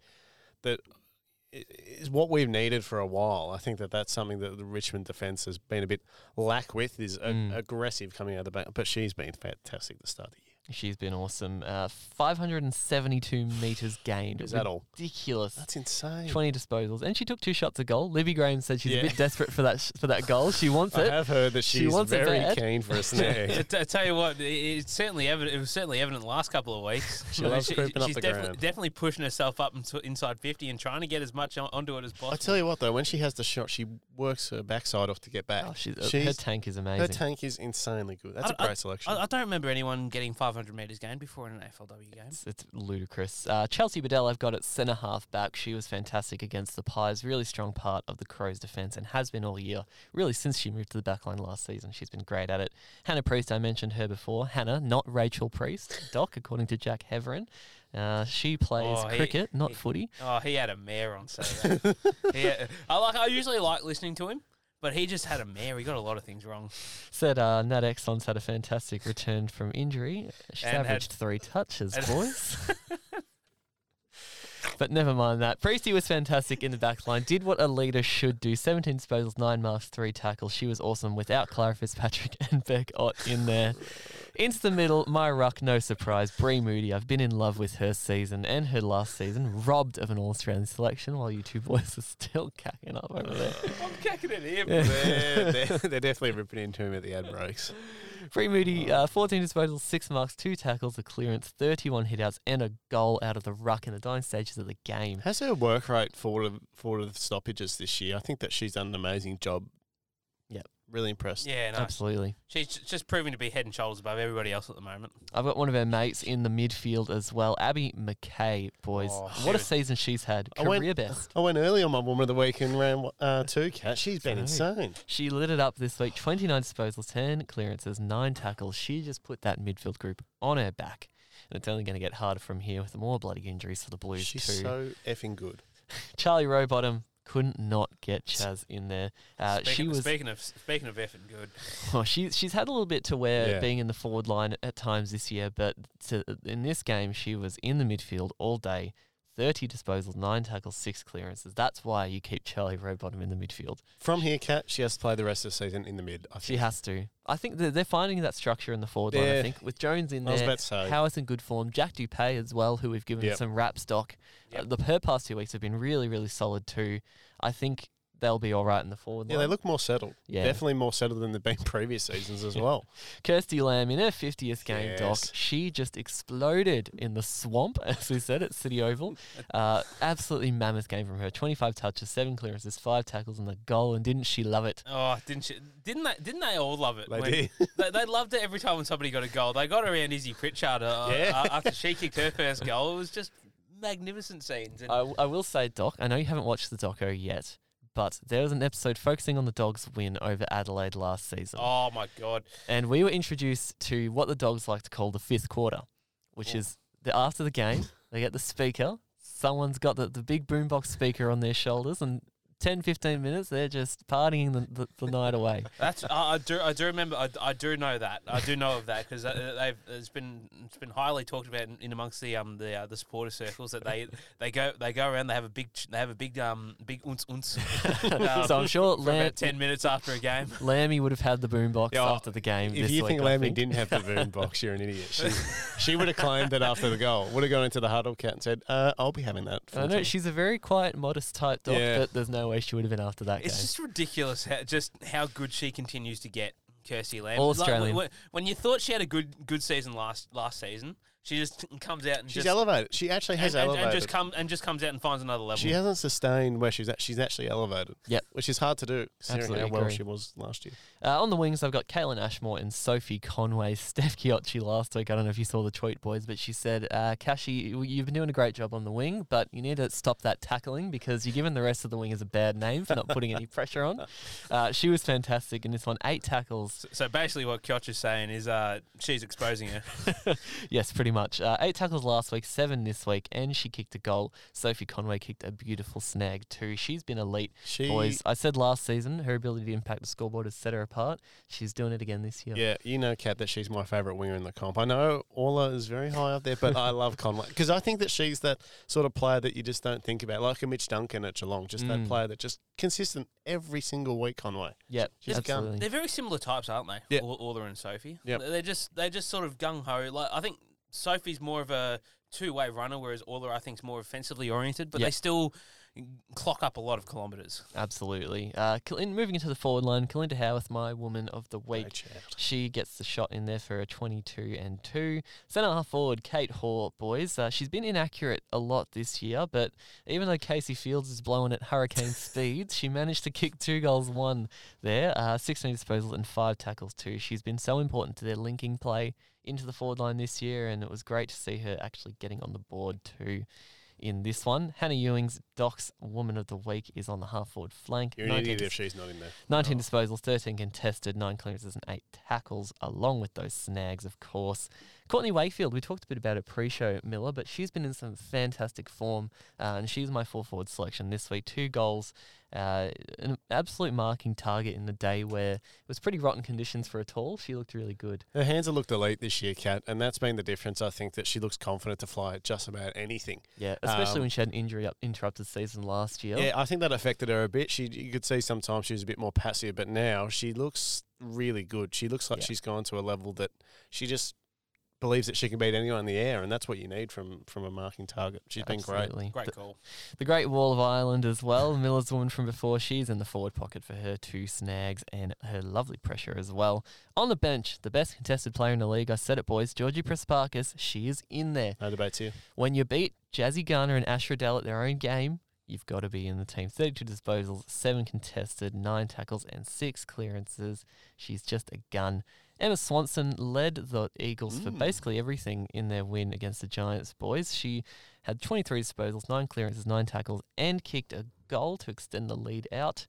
that is what we've needed for a while. I think that that's something that the Richmond defence has been a bit lack with is a- Mm. aggressive coming out of the back, but she's been fantastic to year. She's been awesome. Uh, 572 meters gained. Is that all? Ridiculous. That's insane. 20 disposals, and she took two shots of goal. Libby Graham said she's Yeah. a bit desperate for that sh- for that goal. She wants it. I have heard that She she's wants very bad. keen for a snag. I t- I tell you what, it- it's certainly evident. It was certainly evident the last couple of weeks. She loves creeping up she's the definitely, ground. definitely pushing herself up into, inside fifty and trying to get as much on, onto it as possible. I tell you what, though, when she has the shot, she works her backside off to get back. Oh, she's, her tank is amazing. her tank is insanely good. That's a I- great selection. I, I don't remember anyone getting 500 meters gained before in an AFLW game. It's, it's ludicrous. Uh, Chelsea Biddell, I've got at centre half back. She was fantastic against the Pies. Really strong part of the Crows' defence and has been all year. Really, since she moved to the back line last season, she's been great at it. Hannah Priest, I mentioned her before. Hannah, not Rachel Priest. Doc, according to Jack Heverin. Uh, she plays Oh, he- cricket, not he- footy. Oh, he had a mare on Saturday. he I like. I usually like listening to him, but he just had a mare. He got a lot of things wrong. Said uh, Nat Exon's had a fantastic return from injury. She's And had- averaged three touches, boys. but never mind that. Priesty was fantastic in the back line. Did what a leader should do. 17 disposals, 9 marks, 3 tackles. She was awesome without Clara Fitzpatrick and Beck Ott in there. Into the middle, my ruck, no surprise. Bree Moody. I've been in love with her season and her last season. Robbed of an All Australian selection while you two boys are still cacking up over there. I'm cacking at him. Yeah. they're, they're, they're definitely ripping into him at the ad breaks. Bree Moody, uh, 14 disposals, 6 marks, 2 tackles, a clearance, 31 hitouts, and a goal out of the ruck in the dying stages of the game. Has her work rate forward of, forward of stoppages this year? I think that she's done an amazing job. Yep. Really impressed. Yeah, no. Absolutely. She's j- just proving to be head and shoulders above everybody else at the moment. I've got one of her mates in the midfield as well, Abby McKay, boys. Oh, what a was- season she's had. I went- Career best. I went early on my woman of the week and ran uh, two cat. She's been insane. She lit it up this week 29 disposals, 10 clearances, 9 tackles. She just put that midfield group on her back. And it's only going to get harder from here with more bloody injuries for the Blues, She's too. so effing good. Charlie Rowbottom couldn't not get Chaz in there. Uh, speaking, she was speaking of speaking of effing good. Well, she's she's had a little bit to wear Yeah. being in the forward line at times this year, but to, in this game she was in the midfield all day. Thirty disposals, nine tackles, six clearances. That's why you keep Charlie Rowbottom in the midfield. From here, Cat, she has to play the rest of the season in the mid. I She has to. I think they're finding that structure in the forward line. I think with Jones in I there, about to say. Howarth in good form, Jack Dupay as well, who we've given Yep. some rap stock. Uh, the her past two weeks have been really, really solid too. I think they'll be all right in the forward Yeah, line. they look more settled. Yeah. Definitely more settled than they've been previous seasons as well. Kirsty Lamb in her 50th game, Doc. She just exploded in the swamp, as we said at City Oval. Uh, absolutely mammoth game from her. 25 touches, seven clearances, five tackles, and a goal. And didn't she love it? Oh, didn't she? Didn't they? Didn't they all love it? They when- did. They, they loved it every time when somebody got a goal. They got around Izzy Pritchard uh, Yeah. uh, after she kicked her first goal. It was just magnificent scenes. And I, w- I will say, Doc, I know you haven't watched the doco yet, but there was an episode focusing on the Dogs' win over Adelaide last season. oh my god, And we were introduced to what the Dogs like to call the fifth quarter, which Oh. is the, after the game, they get the speaker. Someone's got the, the big boombox speaker on their shoulders, and 10, 15 minutes, they're just partying the, the, the night away. that's I I do I do remember I, I do know that I do know of that because they've it's been it's been highly talked about in, in amongst the um the uh, the supporter circles that they they go they go around they have a big they have a big um big unce unce um, so I'm sure Lam- about ten minutes after a game. Lammy would have had the boombox Yeah, after the game. If this you week, think I Lammy think. didn't have the boom box, you're an idiot. She, she would have claimed that after the goal. Would have gone into the huddle cat and said, uh, "I'll be having that." I know full-time." she's a very quiet, modest type dog, Yeah. but there's no way she would have been after that It's game. just ridiculous how just how good she continues to get Kirsty Lamb. All Like, Australian. when, when you thought she had a good good season last last season, she just comes out and She's just elevated. She actually has and, and- elevated. and just come and just comes out and finds another level. she hasn't sustained where she's at. She's actually elevated. Yep. Which is hard to do, Absolutely how well agree. she was last year. Uh, on the wings, I've got Kaitlyn Ashmore and Sophie Conway. Steph Chiocci last week. I don't know if you saw the tweet, boys, but she said, uh, Kashi, you- you've been doing a great job on the wing, but you need to stop that tackling because you're giving the rest of the wingers a bad name for not putting any pressure on. Uh, she was fantastic in this one. Eight tackles. So, so basically, what Kyoch is saying is uh, she's exposing her. yes, pretty much. Uh, eight tackles last week, seven this week, and she kicked a goal. Sophie Conway kicked a beautiful snag too. She's been elite, She, boys. I said last season her ability to impact the scoreboard has set her apart. She's doing it again this year. Yeah, you know, Kat, that she's my favourite winger in the comp. I know Orla is very high up there, but I love Conway because I think that she's that sort of player that you just don't think about, like a Mitch Duncan at Geelong, just that Mm. player that just consistent every single week. Conway. yeah, She's a gun. absolutely. They're very similar types, aren't they? Yeah. Or- Orla and Sophie. Yep. They're just they're just sort of gung ho. Like I think Sophie's more of a two way runner, whereas Orla I think is more offensively oriented, but Yep. they still clock up a lot of kilometres. Absolutely. Uh, moving into the forward line, Kalinda Howarth, my woman of the week. She gets the shot in there for a 22 and 2. Centre half forward, Kate Hoare, boys. Uh, she's been inaccurate a lot this year, but even though Casey Fields is blowing at hurricane speeds, she managed to kick two goals, one there, uh, 16 disposals and five tackles, too. She's been so important to their linking play into the forward line this year, and it was great to see her actually getting on the board, too. In this one, Hannah Ewings Doc's Woman of the Week is on the half forward flank. You're an 19 idiot if she's not in there. 19 Oh. disposals, 13 contested, 9 clearances, and 8 tackles, along with those snags, of course. Courtney Wakefield, we talked a bit about her pre show, Miller, but she's been in some fantastic form, uh, and she's my full forward selection this week. Two goals, uh, an absolute marking target in the day where it was pretty rotten conditions for a tall. She looked really good. Her hands have looked elite this year, Kat, and that's been the difference. I think that she looks confident to fly at just about anything. Yeah, especially Um, when she had an injury up, interrupted season last year. Yeah, I think that affected her a bit. She you could see sometimes she was a bit more passive, but now she looks really good. She looks like Yeah. she's gone to a level that she just believes that she can beat anyone in the air, and that's what you need from from a marking target. She's been great. Great The- call. The Great Wall of Ireland as well. Miller's woman from before. She's in the forward pocket for her two snags and her lovely pressure as well. On the bench, the best contested player in the league. I said it, boys. Georgie Prespakis. She is in there. No debates here. When you beat Jazzy Garner and Ash Riddell at their own game, you've got to be in the team. 32 disposals, 7 contested, 9 tackles, and 6 clearances. She's just a gun. Emma Swanson led the Eagles for Mm. basically everything in their win against the Giants boys. She had 23 disposals, 9 clearances, 9 tackles, and kicked a goal to extend the lead out.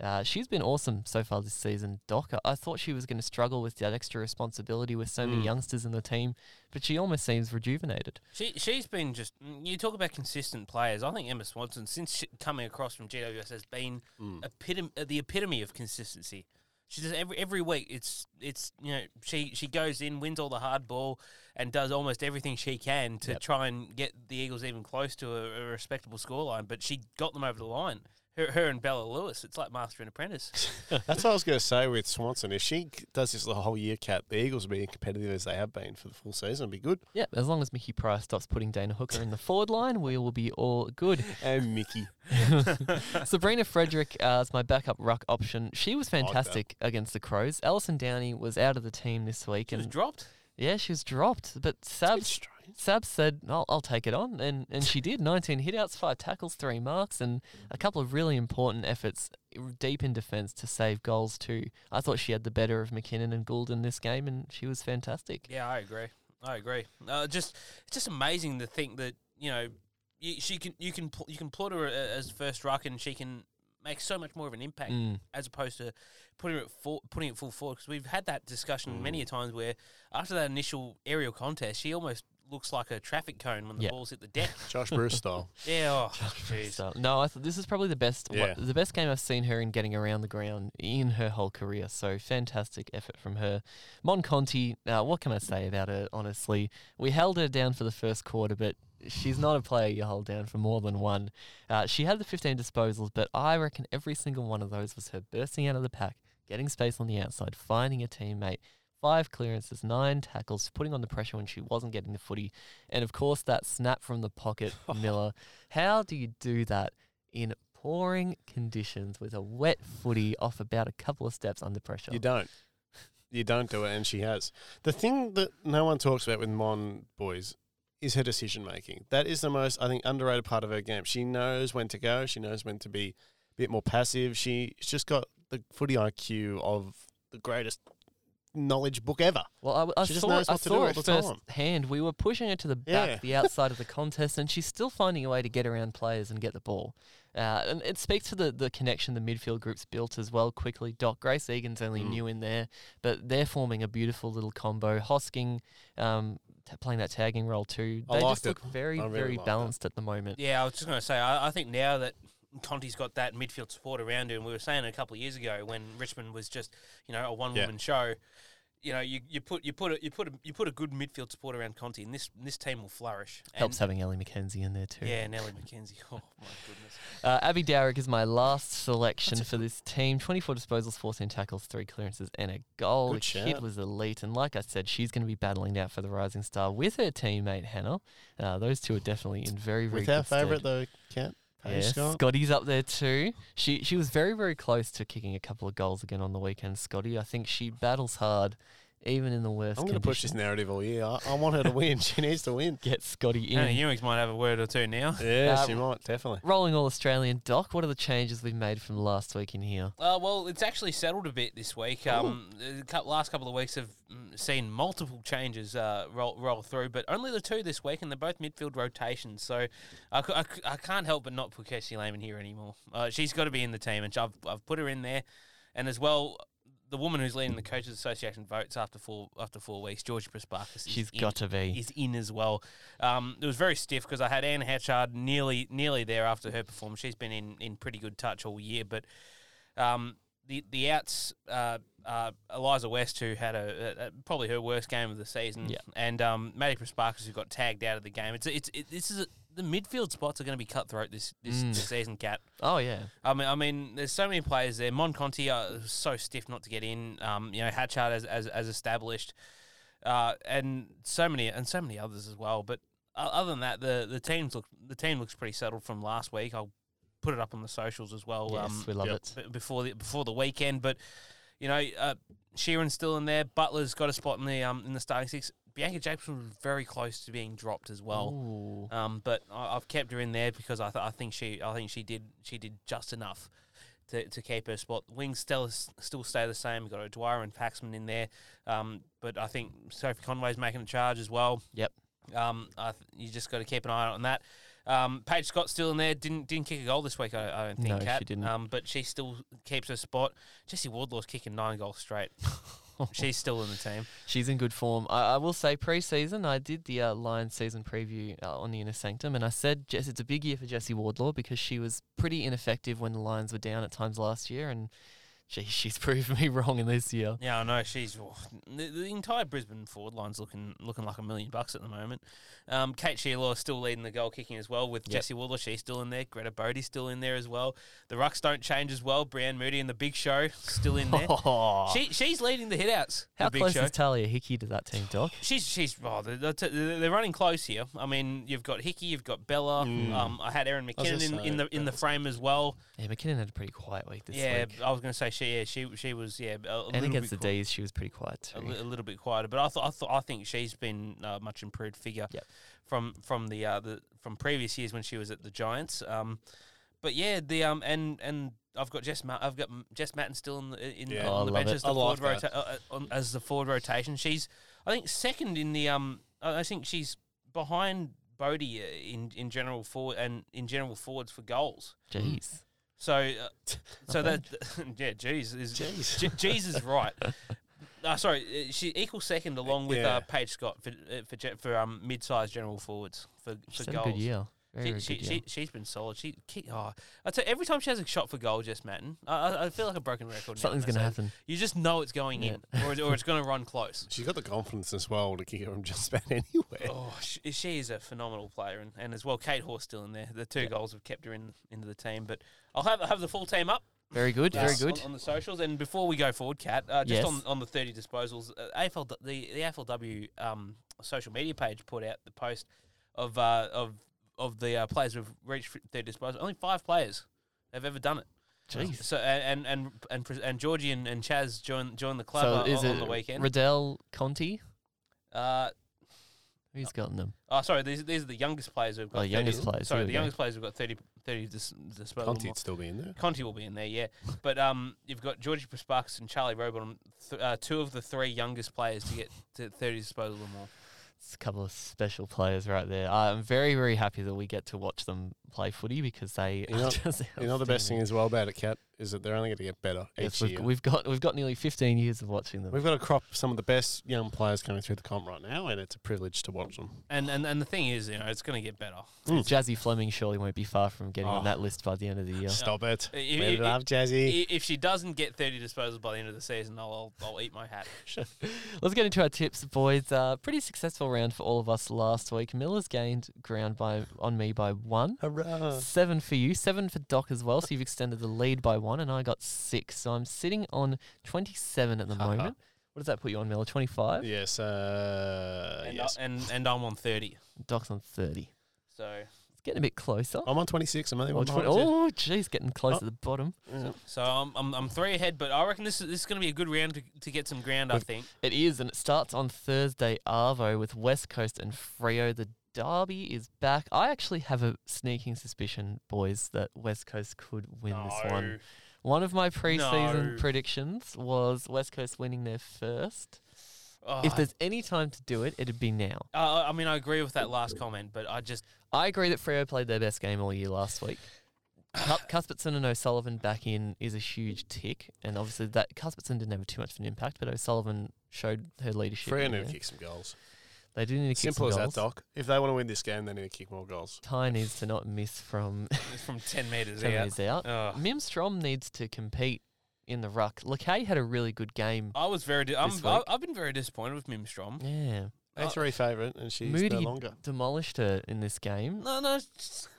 Uh, she's been awesome so far this season, Doc. I, thought she was going to struggle with that extra responsibility with so many Mm. youngsters in the team, but she almost seems rejuvenated. She she's been just mm, you talk about consistent players. I think Emma Swanson since coming across from GWS has been Mm. epitom- uh, the epitome of consistency. She does every every week. It's it's you know she she goes in, wins all the hard ball, and does almost everything she can to Yep. try and get the Eagles even close to a, a respectable scoreline. But she got them over the line. Her, her and Bella Lewis. It's like master and apprentice. That's what I was going to say with Swanson. If she does this the whole year, Cat, the Eagles will be competitive as they have been for the full season. It'll be good. Yeah, as long as Mickey Price stops putting Dana Hooker in the forward line, we will be all good. And Mickey. Sabrina Frederick uh, is my backup ruck option. She was like fantastic against the Crows. Alison Downie was out of the team this week, She was and dropped. yeah, she was dropped. But Sabs strange. Sab said, I'll, I'll take it on. And, and she did 19 hitouts, five tackles, three marks, and a couple of really important efforts deep in defence to save goals, too. I thought she had the better of McKinnon and Gould in this game, and she was fantastic. Yeah, I agree. I agree. Uh, just it's just amazing to think that you know you, she can you can you can plot her as first ruck and she can make so much more of an impact Mm. as opposed to putting it full, putting it full forward. Because we've had that discussion many a Mm. times where after that initial aerial contest, she almost looks like a traffic cone when the Yeah. balls hit the deck. Josh Bruce style. yeah, oh, jeez. So, no, I thought this is probably the best Yeah. what, the best game I've seen her in getting around the ground in her whole career. So fantastic effort from her. Mon Conti, uh, what can I say about her? Honestly, we held her down for the first quarter, but she's not a player you hold down for more than one. Uh, she had the 15 disposals, but I reckon every single one of those was her bursting out of the pack, getting space on the outside, finding a teammate. Five clearances, nine tackles, putting on the pressure when she wasn't getting the footy. And of course, that snap from the pocket, Miller. How do you do that in pouring conditions with a wet footy off about a couple of steps under pressure? You don't. you don't do it, and she has. The thing that no one talks about with Mon boys is her decision making. That is the most, I think, underrated part of her game. She knows when to go. She knows when to be a bit more passive. She's just got the footy IQ of the greatest knowledge book ever. Well, I, w- I She just saw, knows I what to do saw all it the time. hand. We were pushing it to the Yeah. back, the outside of the contest, and she's still finding a way to get around players and get the ball. Uh, and it speaks to the, the connection the midfield group's built as well quickly. Doc Grace Egan's only Mm. new in there, but they're forming a beautiful little combo. Hosking um, t- playing that tagging role too. I They liked just it. look very, I really very liked it. balanced at the moment. Yeah, I was just going to say, I, I think now that Conti's got that midfield support around her, and we were saying a couple of years ago when Richmond was just, you know, a one woman show. You know, you, you put you put a, you put a, you put a good midfield support around Conti, and this this team will flourish. And Helps having Ellie McKenzie in there too. Yeah, Ellie McKenzie. Oh my goodness. Uh, Abby Dowrick is my last selection for this team. 24 disposals, 14 tackles, 3 clearances, and a goal. Good the kid was elite. And like I said, she's going to be battling out for the Rising Star with her teammate, Hannah. Uh, those two are definitely in very, very With our good stead. favourite, though, Cat. Yeah, Scott. Scotty's up there too. She she was very very close to kicking a couple of goals again on the weekend. Scotty, I think she battles hard, even in the worst. I'm going to push this narrative all year. I, I want her to win. She needs to win. Get Scotty in. Hannah Ewings might have a word or two now. Yeah, Uh, she might, definitely. Rolling all Australian doc. What are the changes we've made from last week in here? Uh, well, it's actually settled a bit this week. Um, the cou- last couple of weeks have mm, seen multiple changes uh, roll, roll through, but only the two this week, and they're both midfield rotations. So I, cou- I, cou- I can't help but not put Casey Lehman here anymore. Uh, she's got to be in the team, and I've, I've put her in there. And as well, the woman who's leading the Coaches Association votes after four after four weeks, Georgia Prespakis, She's in got to be. is in as well. Um, it was very stiff because I had Anne Hatchard nearly nearly there after her performance. She's been in, in pretty good touch all year, but um, the the outs uh, uh, Eliza West who had a, a, a- probably her worst game of the season, Yeah. and um, Maddie Prespakis who got tagged out of the game. It's it's it, this is a, the midfield spots are going to be cutthroat this this, Mm. this season, Cat. Oh yeah. I mean, I mean, there's so many players there. Mon Conti uh, so stiff not to get in. Um, you know, Hatchard as as, as established, uh, and so many and so many others as well. But other than that, the the teams look the team looks pretty settled from last week. I'll put it up on the socials as well. Yes, um, we love yep. it. before the before the weekend. But you know, uh, Sheerin's still in there. Butler's got a spot in the um in the starting six. Bianca Jakobsson was very close to being dropped as well. Ooh. Um, but I, I've kept her in there because I, th- I think she I think she did she did just enough to, to keep her spot. Wings still still stay the same. We've got O'Dwyer and Paxman in there, um, but I think Sophie Conway's making a charge as well. Yep. Um, I th- you just got to keep an eye on that. Um, Paige Scott's still in there. Didn't didn't kick a goal this week. I, I don't think. No, she didn't. Um, but she still keeps her spot. Jessie Wardlaw's kicking nine goals straight. She's still in the team. She's in good form. I, I will say, pre-season, I did the uh, Lions season preview uh, on the Inner Sanctum, and I said Jess, it's a big year for Jessie Wardlaw because she was pretty ineffective when the Lions were down at times last year, and she, she's proved me wrong in this year. Yeah, I know she's oh, the, the entire Brisbane forward line's looking looking like a million bucks at the moment. Um, Kate Shierlaw is still leading the goal kicking as well with Yep. Jessie Wardlaw. She's still in there. Greta Bodie's still in there as well. The rucks don't change as well. Breann Moody and the Big Show still in there. she she's leading the hitouts. How the close Show. is Tahlia Hickey to that team, Doc? She's she's oh, they're, they're, running close here. I mean, you've got Hickey, you've got Bella. Mm. Um, I had was McKinnon in, in the in the frame as well. Yeah, McKinnon had a pretty quiet week this yeah, week. I was going to say she yeah she she was yeah a, a and little against bit the qui- D's, she was pretty quiet a, too. li- a little bit quieter. But I thought I thought I think she's been a much improved figure Yep. from from the uh, the from previous years when she was at the Giants. Um, but yeah, the um and and I've got Jess Ma- I've got Jess Matten still in the in Yeah. Oh, on the bench as the I forward rota- uh, uh, on, as the forward rotation. She's I think second in the um I I think she's behind Bodie uh, in in general forward and in general forwards for goals. Jeez. So uh, so that yeah, geez is Jeez. Jesus is right. Uh, sorry, uh, she equals second along with Yeah. uh, Paige Scott for uh, for, ge- for um mid-sized general forwards for, for She's had goals. a good year. Very, she, she, she, she's been solid. She, kick, oh, I tell you, every time she has a shot for goal, just Matten, I, I, I feel like a broken record. Something's going to happen. You just know it's going in, or, or it's going to run close. She's got the confidence as well to kick it from just about anywhere. Oh, she, she is a phenomenal player, and, and as well, Kate Hoare's still in there. The two Yeah. goals have kept her in into the team. But I'll have have the full team up. Very good. Very good. on, on the socials. And before we go forward, Kat, uh, just Yes. on, on the thirty disposals, uh, AFL the the AFLW um, social media page put out the post of uh, of of the uh, players who've reached their disposal. Only five players have ever done it. Jeez. So and and and and, and Georgie and, and Chaz joined join the club So on, is on it the weekend. Riddell Conti? uh, Who's gotten them? oh, sorry, these these are the youngest players we've got. Oh, 30 youngest players, Sorry, the go. youngest players we've got 30, 30 dis, disposable. Conti'd still be in there. Conti will be in there, yeah. But um, you've got Georgie Prespakis and Charlie Robot, th- uh, two of the three youngest players to get to 30 disposable or more. It's a couple of special players right there. I'm very, very happy that we get to watch them play footy because they You are know- just You know the best thing outstanding. as well about it, Cat, is that they're only going to get better Yes, each we've, year. we've got we've got nearly 15 years of watching them. We've got a crop some of the best young players coming through the comp right now, and it's a privilege to watch them. And and, and the thing is, you know, it's going to get better. Mm. Jazzy Fleming surely won't be far from getting on Oh. that list by the end of the year. Stop it. I- We I- love Jazzy. If she doesn't get 30 disposals by the end of the season, I'll I'll, I'll eat my hat. Let's get into our tips, boys. Uh, pretty successful round for all of us last week. Miller's gained ground by on me by one. Hurrah. Seven for you, seven for Doc as well. So you've extended the lead by one, and I got six. So I'm sitting on 27 at the Haha. moment. What does that put you on, Miller? 25? Yes, uh, And, yes. I, and and I'm on 30. Doc's on 30. So It's getting a bit closer. I'm on 26. I'm only Oh, one 20 behind you. oh, jeez, getting close Oh. to the bottom. Yeah. so I'm, I'm I'm three ahead, but I reckon this is this is going to be a good round to, to get some ground. I think. It is, and it starts on Thursday, Arvo, with West Coast and Freo. The derby is back. I actually have a sneaking suspicion, boys, that West Coast could win this one. One of my preseason No. predictions was West Coast winning their first. Oh, If there's any time to do it, it'd be now. uh, I mean, I agree with that last comment, but I just I agree that Freo played their best game all year last week. Cu- Cuthbertson and O'Sullivan back in is a huge tick, and obviously that Cuthbertson didn't have too much of an impact, but O'Sullivan showed her leadership. Freo in need to kick some goals. They do need to kick Simple as that, goals. Doc. If they want to win this game, they need to kick more goals. Ty needs to not miss from from 10 meters 10 out. metres out. Oh. Mim Strom needs to compete in the ruck. Lakay had a really good game. I was very. Di- I'm, week. I've been very disappointed with Mim Strom. Yeah. A3 favourite, and she's no Moody longer. demolished her in this game. No, no,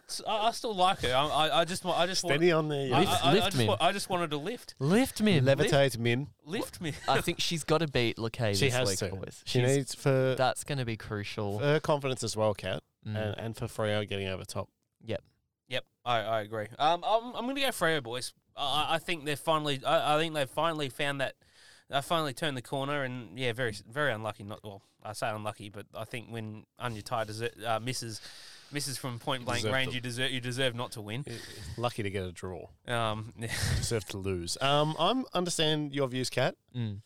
s- s- I, I still like her. I, I, I just, wa- I just want. Steady on there. I, Lift- I, I, I lift just Mim. wa- I just wanted to lift, Lift Mim. Lift, Levitate Min. lift me. I think she's got to beat Lakay She this has week, to. boys. She She's- needs for, that's going to be crucial. for her confidence as well, Kat, Mm. and, and for Freo getting over top. Yep, Yep. I, I agree. Um, I'm, I'm going to go Freo boys. I, I think they're finally. I, I think they've finally found that. They finally turned the corner, and yeah, very, very unlucky. Not well, I say unlucky, but I think when Aine Tighe deser- uh, misses, misses from point blank deserve range, to- you deserve, you deserve not to win. Lucky to get a draw. Um, Deserve to lose. Um, I'm understand your views, Kat. Mm.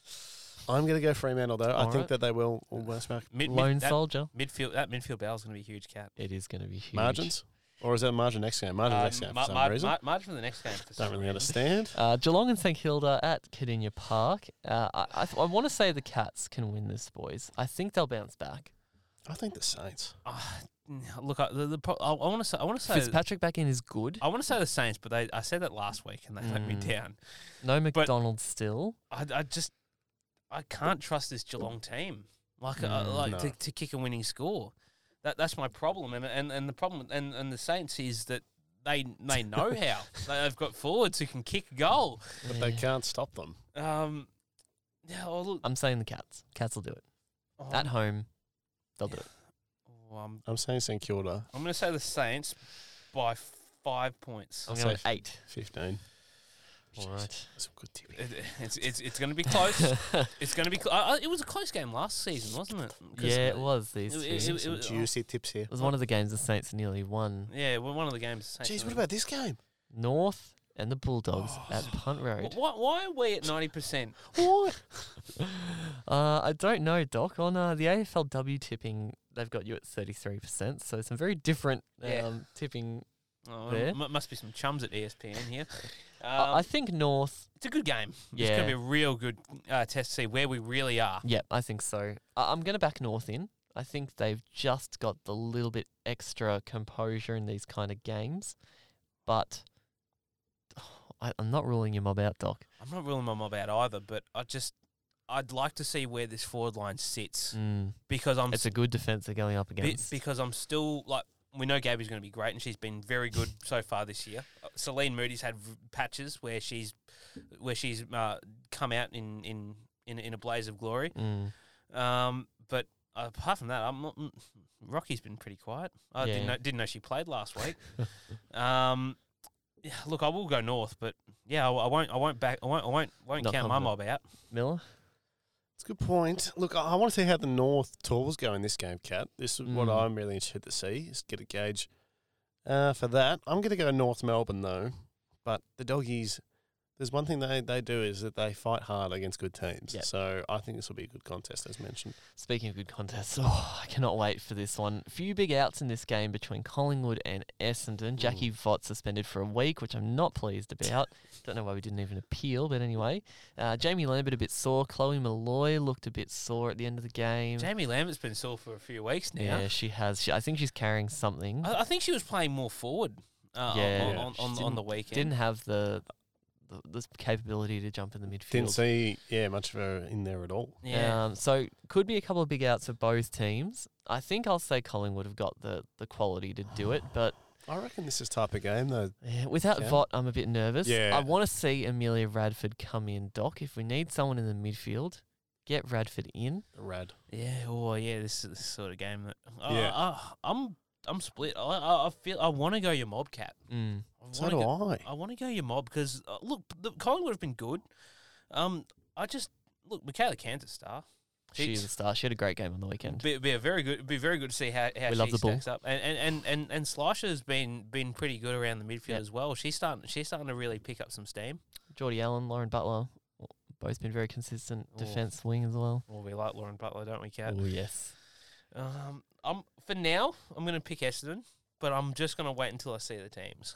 I'm going to go Fremantle though. I All think right. that they will will bounce back. mid, Lone mid, that soldier. midfield, that midfield battle is going to be a huge cat. It is going to be huge. Margins, or is that a margin next game? Margin Uh, next game ma- for some reason. ma- margin for the next game. For Don't really reason. understand. Uh, Geelong and St Kilda at Kardinia Park. Uh, I I, th- I want to say the Cats can win this, boys. I think they'll bounce back. I think the Saints. Ah, look, I, the, the pro- I, want to say, I want to say, Fitzpatrick back in is good. I want to say the Saints, but they, I said that last week and they let me Mm. down. No McDonald still. I, I just, I can't trust this Geelong team. Like, uh, Mm, like no. to, to kick a winning score. That that's my problem, and and, and the problem, and, and the Saints is that they they know how they've got forwards who can kick a goal. But they can't stop them. Um, yeah, well, look, I'm saying the Cats. Cats will do it. oh, At home, they'll do it. Oh, I'm, I'm saying St Kilda, I'm going to say the Saints by five points. I'm I'll going say eight. 15. All Jeez, right. That's some good tipping. It, it's it's it's going to be close. it's going to be. Cl- uh, uh, it was a close game last season, wasn't it? yeah, it was these it- two. it- It, it- Some was- juicy tips here. It was one of the games the Saints nearly won. Yeah, well, one of the games. the Saints Jeez, what about this game? North and the Bulldogs Oh. at Punt Road. Why, why are we at ninety percent? What? uh, I don't know, Doc. On uh, the AFLW tipping, they've got you at 33%. So some very different um, Yeah. tipping. Oh, There. m- must be some chums at ESPN here. Um, I I think North, it's a good game. Yeah. It's going to be a real good uh, test to see where we really are. yeah, I think so. I- I'm going to back North in. I think they've just got the little bit extra composure in these kind of games. But I, I'm not ruling your mob out, Doc. I'm not ruling my mob out either, but I just I'd like to see where this forward line sits Mm. because I'm It's a good defence they're going up Be- against. because I'm still like we know Gabby's going to be great and she's been very good so far this year. Uh, Celine Moody's had v- patches where she's where she's uh, come out in, in in in a blaze of glory. Mm. Um, but apart from that, I'm not. mm, Rocky's been pretty quiet. I Yeah. didn't know, didn't know she played last week. um, look, I will go north, but yeah, I, I won't. I won't back. I won't. I won't. Won't Not count my mob out. Miller. It's a good point. Look, I, I want to see how the North tours go in this game, Cat. This is what Mm. I'm really interested to see, is get a gauge uh, for that. I'm going to go North Melbourne, though. But the Doggies, there's one thing they, they do is that they fight hard against good teams. Yep. So I think this will be a good contest, as mentioned. Speaking of good contests, oh, I cannot wait for this one. Few big outs in this game between Collingwood and Essendon. Jackie Vott suspended for a week, which I'm not pleased about. Don't know why we didn't even appeal, but anyway. Uh, Jaimee Lambert a bit sore. Chloe Molloy looked a bit sore at the end of the game. Jaimee Lambert's been sore for a few weeks now. Yeah, she has. She, I think she's carrying something. I, I think she was playing more forward. Uh, Yeah. on, on, on, on the weekend. Didn't have the, the the capability to jump in the midfield. Didn't see, yeah, much of her in there at all. yeah. Um, so could be a couple of big outs for both teams. I think I'll say Collingwood have got the, the quality to do it, but I reckon this is type of game, though. yeah, without Yeah. Vott, I'm a bit nervous. Yeah. I want to see Amelia Radford come in, Doc. If we need someone in the midfield, get Radford in. Rad. Yeah, oh yeah, this is the sort of game that uh, Yeah. uh, I'm I'm split. I I, I feel I want to go your mob cat. Mm. I So do go, I. I want to go your mob because uh, look, the Collingwood have been good. Um, I just look Michaela Cantor star. She's, is a star. She had a great game on the weekend. Be, be a very good. Be very good to see how, how We she love the ball. stacks up. And and and and, and Slasher's been been pretty good around the midfield Yep. as well. She's starting. She's starting to really pick up some steam. Geordie Allen, Lauren Butler, both been very consistent Oh. defence wing as well. Well, we like Lauren Butler, don't we, Cat? Oh yes. Um, I'm for now. I'm going to pick Essendon, but I'm just going to wait until I see the teams.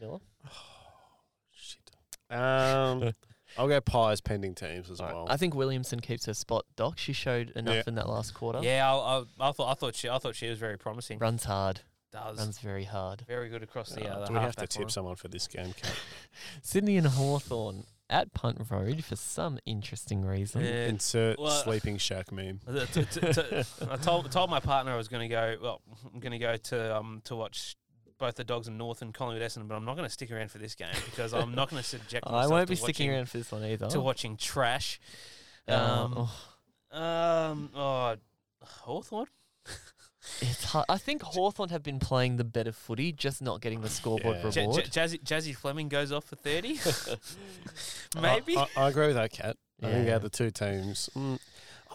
Miller. Shit. Um, I'll go Pies pending teams as well. I think Williamson keeps her spot. Doc. She showed enough Yeah. in that last quarter. Yeah, I, I, I thought I thought she I thought she was very promising. Runs hard. Does Runs very hard. very good across the. Uh, Uh, the do we have to halfback tip line. someone for this game, Cat? Sydney and Hawthorn at Punt Road for some interesting reason. Yeah. Insert well- sleeping shack meme. Uh, t- t- t- I told told my partner I was going to go. Well, I'm going to go to um to watch both the Dogs and North and Collingwood Essendon, but I'm not going to stick around for this game because I'm not going to subject I won't to be sticking around for this one either. to watching trash. Uh, Um, oh, um, oh, Hawthorn. it's hard. I think Hawthorn have been playing the better footy, just not getting the scoreboard Yeah. J- reward. J- Jazzy, Jazzy Fleming goes off for 30. Maybe. I, I, I agree with that, Cat. I think Yeah. out of the two teams, mm,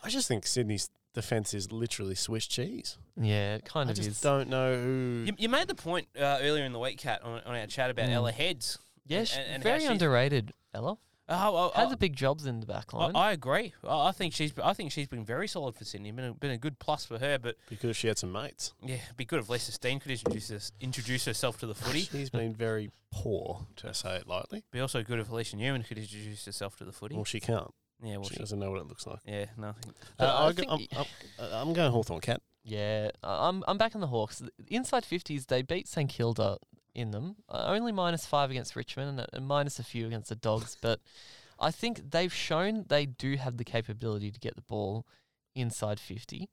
I just think Sydney's defense is literally Swiss cheese. yeah, it kind I of just is. don't know who. you, you made the point uh, earlier in the week, Cat, on, on our chat about Mm. Ella Heads. Yeah, and- she's and how very she's- underrated. Ella Oh, oh, has oh, the big jobs in the back I, line. I agree. I, I think she's. I think she's been very solid for Sydney. Been a, been a good plus for her. But because she had some mates. yeah, it'd be good if Lisa Steane could introduce us, introduce herself to the footy. She's been very poor, to say it lightly. Be also good if Alicia Newman could introduce herself to the footy. Well, she can't. yeah, well, she she, doesn't know what it looks like. yeah, nothing. Uh, I I think I'm, y- I'm, uh, I'm going Hawthorn Cat. yeah, I- I'm I'm back in the Hawks. Inside fifties, they beat St Kilda in them. Uh, only minus five against Richmond and, and minus a few against the Dogs, but I think they've shown they do have the capability to get the ball inside fifty.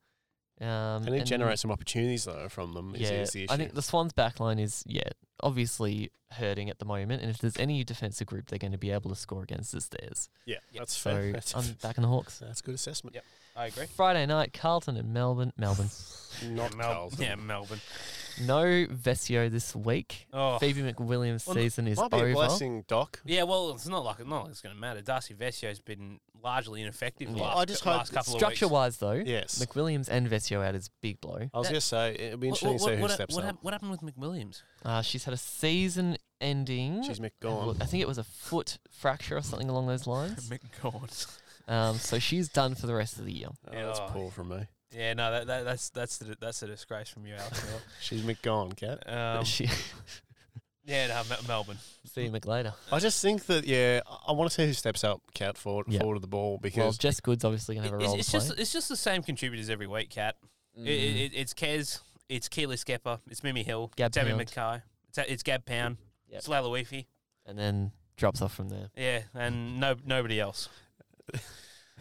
Um, Can it and- generate some opportunities though from them? Is, Yeah, is the issue. I think the Swans' backline is yeah obviously hurting at the moment, and if there's any defensive group they're going to be able to score against, it's theirs. yeah, Yep. that's So fair. That's, I'm back in the Hawks. that's a good assessment. Yep. I agree. Friday night, Carlton and Melbourne. Melbourne. Not Mel- Carlton. Yeah, Melbourne. No Vescio this week. Oh, Phoebe McWilliams' Well, season is Might be a over. blessing, Doc. yeah. Well, it's not like not like it's going to matter. Darcy Vescio's been largely ineffective. the Yeah. last, I just cou- hope last couple of Structure weeks. wise, though, Yes. McWilliams and Vescio out is big blow. I was That- going to say, it'll be interesting what, to see who what, steps what, up. hap- what happened with McWilliams? Uh, she's had a season ending. She's Have a McGone. I think it was a foot fracture or something along those lines. McGowan. Um, so she's done for the rest of the year. Oh, that's Yeah. poor from me. Yeah, no, that, that that's that's the, that's a disgrace from you, Alex. She's McGone, Cat. um, yeah, no, Mel- Melbourne. see you, later. I just think that, yeah, I- I want to see who steps up, Cat, forward, Yeah. forward of the ball Well, because Jess Good's obviously going to have a It's, role it's to play. just it's just the same contributors every week, Cat. It, it, Mm. it, it's Kez, it's Keely Skepper, it's Mimi Hill, Gab it's Abby Pound. Mackay, it's, it's Gab Pound, Yep. it's Layla Weefy. and then drops off from there. Yeah, and no nobody else.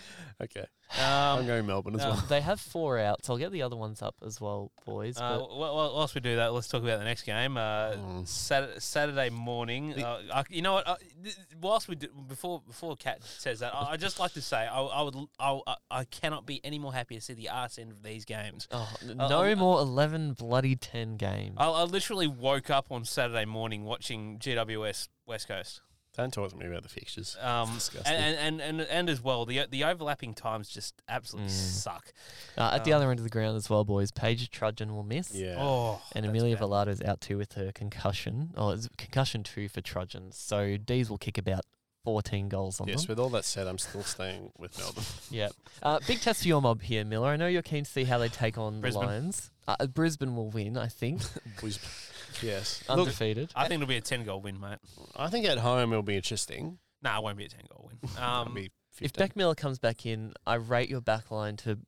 okay, I'm Um, going Melbourne as no. well. They have four outs. I'll get the other ones up as well, boys. uh, but wh- wh- whilst we do that, let's talk about the next game. Uh, Mm. Saturday, Saturday morning. The- Uh, I, you know what? Uh, th- whilst we do, before before Kat says that, I, I just like to say I, I would l- I, I- I cannot be any more happy to see the arse end of these games. oh, n- uh, no uh, more eleven bloody ten games. I, I literally woke up on Saturday morning watching GWS West Coast. Don't talk to me about the fixtures. Um, disgusting. and, and, and and as well, the the overlapping times just absolutely Mm. suck. Uh, at the Um, other end of the ground as well, boys. Paige Trudgeon will miss. yeah. Oh, And that's Amelia bad. Velardo's out too with her concussion. Oh, it's concussion two for Trudgeon. So D's will kick about 14 goals on Yes, them. with all that said, I'm still staying with Melbourne. Yep. Uh, big test for your mob here, Miller. I know you're keen to see how they take on Brisbane. the Lions. Uh, Brisbane will win, I think. Brisbane. Yes. Look, Undefeated. I think it'll be a ten goal win, mate. I think at home it'll be interesting. Nah, it won't be a ten goal win. It'll Um, be if 15. Beck Miller comes back in, I rate your back line to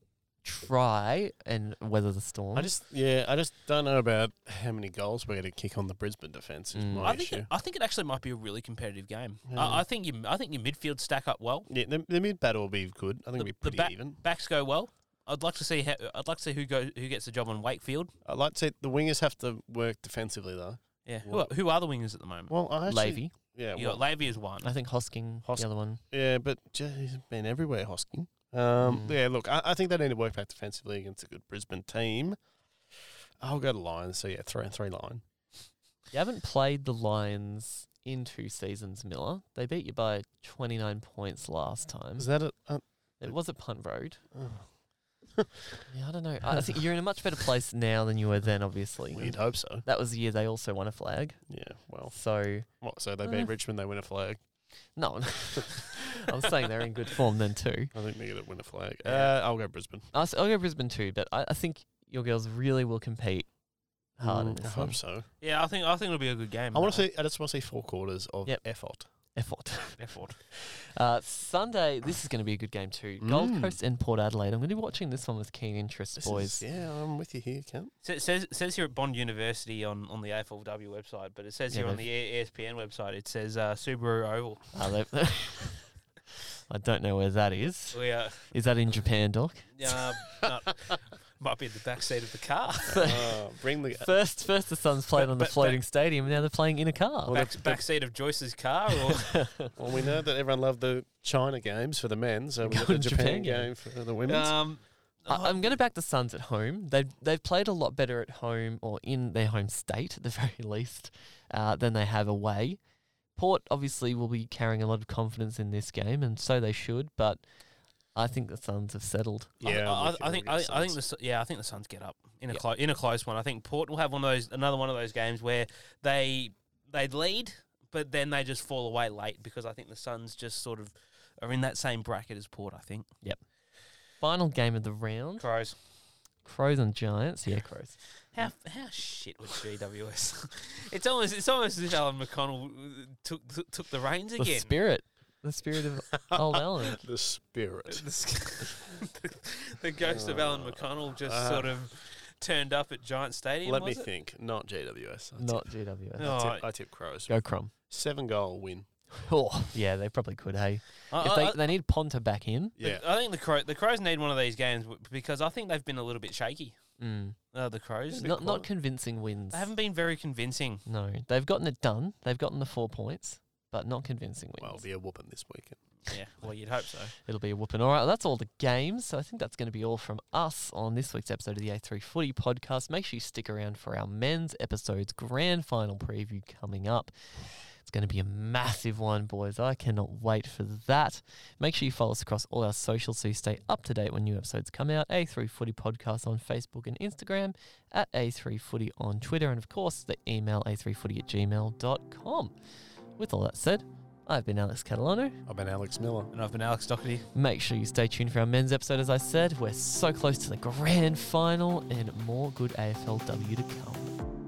try and weather the storm. I just, yeah, I just don't know about how many goals we're going to kick on the Brisbane defence. Is Mm. my I think issue. it, I think it actually might be a really competitive game. Yeah. I, I think you I think your midfield stack up well. yeah, the, the mid battle will be good. I think The- it'll be the pretty back- even. Backs go well. I'd like to see how, I'd like to see who go who gets the job on Wakefield. I'd like to say the wingers have to work defensively though. Yeah, who are, who are the wingers at the moment? Well, I actually, Lavey. yeah, you well, got Lavey as one. I think Hosking, Hos- the other one. yeah, but j- he's been everywhere, Hosking. Um, Mm. Yeah, look, I, I think they need to work back defensively against a good Brisbane team. I'll go to Lions. So yeah, three and three line. You haven't played the Lions in two seasons, Miller. They beat you by 29 points last time. Is that a? Uh, It was at Punt Road. oh, Yeah, I don't know. I think you're in a much better place now than you were then, obviously. we'd hope so. That was the year they also won a flag. Yeah. Well, So, what? So they beat Uh. Richmond. They win a flag. no. I'm saying they're in good form then, too. I think they're going to win a flag. Yeah. Uh, I'll go Brisbane. I'll, s- I'll go Brisbane, too, but I, I think your girls really will compete hard in Mm, I this one. hope so. Yeah, I think I think it'll be a good game. I want to see. I just want to see four quarters of Yep. effort. Effort. effort. Uh, Sunday, this is going to be a good game, too. Gold Mm. Coast and Port Adelaide. I'm going to be watching this one with keen interest, This boys. is- yeah, I'm with you here, Cam. So it says it says here at Bond University on, on the AFLW website, but it says Yeah, here on the ESPN website, it says uh, Subaru Oval. Uh, they- I don't know where that is. We are Is that in Japan, Doc? uh, not, might be in the back seat of the car. Uh, bring the. First, first the Suns played But- on the but- floating stadium, now they're playing in a car. Well, back, the- back seat of Joyce's car, or Well, we know that everyone loved the China games for the men, so we got the Japan, Japan game game. for the women. um, I, I'm going to back the Suns at home. They've they've played a lot better at home or in their home state, at the very least, uh, than they have away. Port obviously will be carrying a lot of confidence in this game, and so they should. But I think the Suns have settled. yeah, I, I'm I, with you, I I'm think I, I think the yeah I think the Suns get up in a Yeah. clo- in a close one. I think Port will have one of those another one of those games where they they lead, but then they just fall away late because I think the Suns just sort of are in that same bracket as Port. I think Yep. Final game of the round: Crows. Crows and Giants. Yeah, Crows. How how shit was GWS? it's almost it's almost as if Alan McConnell took took, took the reins The again. spirit, the spirit of old Alan. the spirit. The, the- the ghost of Alan McConnell just Uh, sort of turned up at Giant Stadium. Let me it? think. Not GWS. I Not tip, GWS. No. I tip, I tip Crows. Go Crum. Seven goal win. Oh, yeah, they probably could. Hey, I- if they I- they need Ponta back in. Yeah. I think the Crow, the Crows need one of these games because I think they've been a little bit shaky. Mm. Uh, the Crows, Not not convincing wins. they haven't been very convincing. No, they've gotten it done. They've gotten the four points, but not convincing Well, it'll be a whooping this weekend. Yeah, well, you'd hope so. It'll be a whooping. All right, well, that's all the games. So I think that's going to be all from us on this week's episode of the A3 Footy Podcast. Make sure you stick around for our men's episode's grand final preview coming up. It's going to be a massive one, boys. I cannot wait for that. Make sure you follow us across all our socials so you stay up to date when new episodes come out. A3 Footy Podcast on Facebook and Instagram, at A3 Footy on Twitter, and of course, the email a3footy at gmail.com. With all that said, I've been Alex Catalano. I've been Alex Miller. And I've been Alex Doherty. Make sure you stay tuned for our men's episode, as I said. We're so close to the grand final and more good AFLW to come.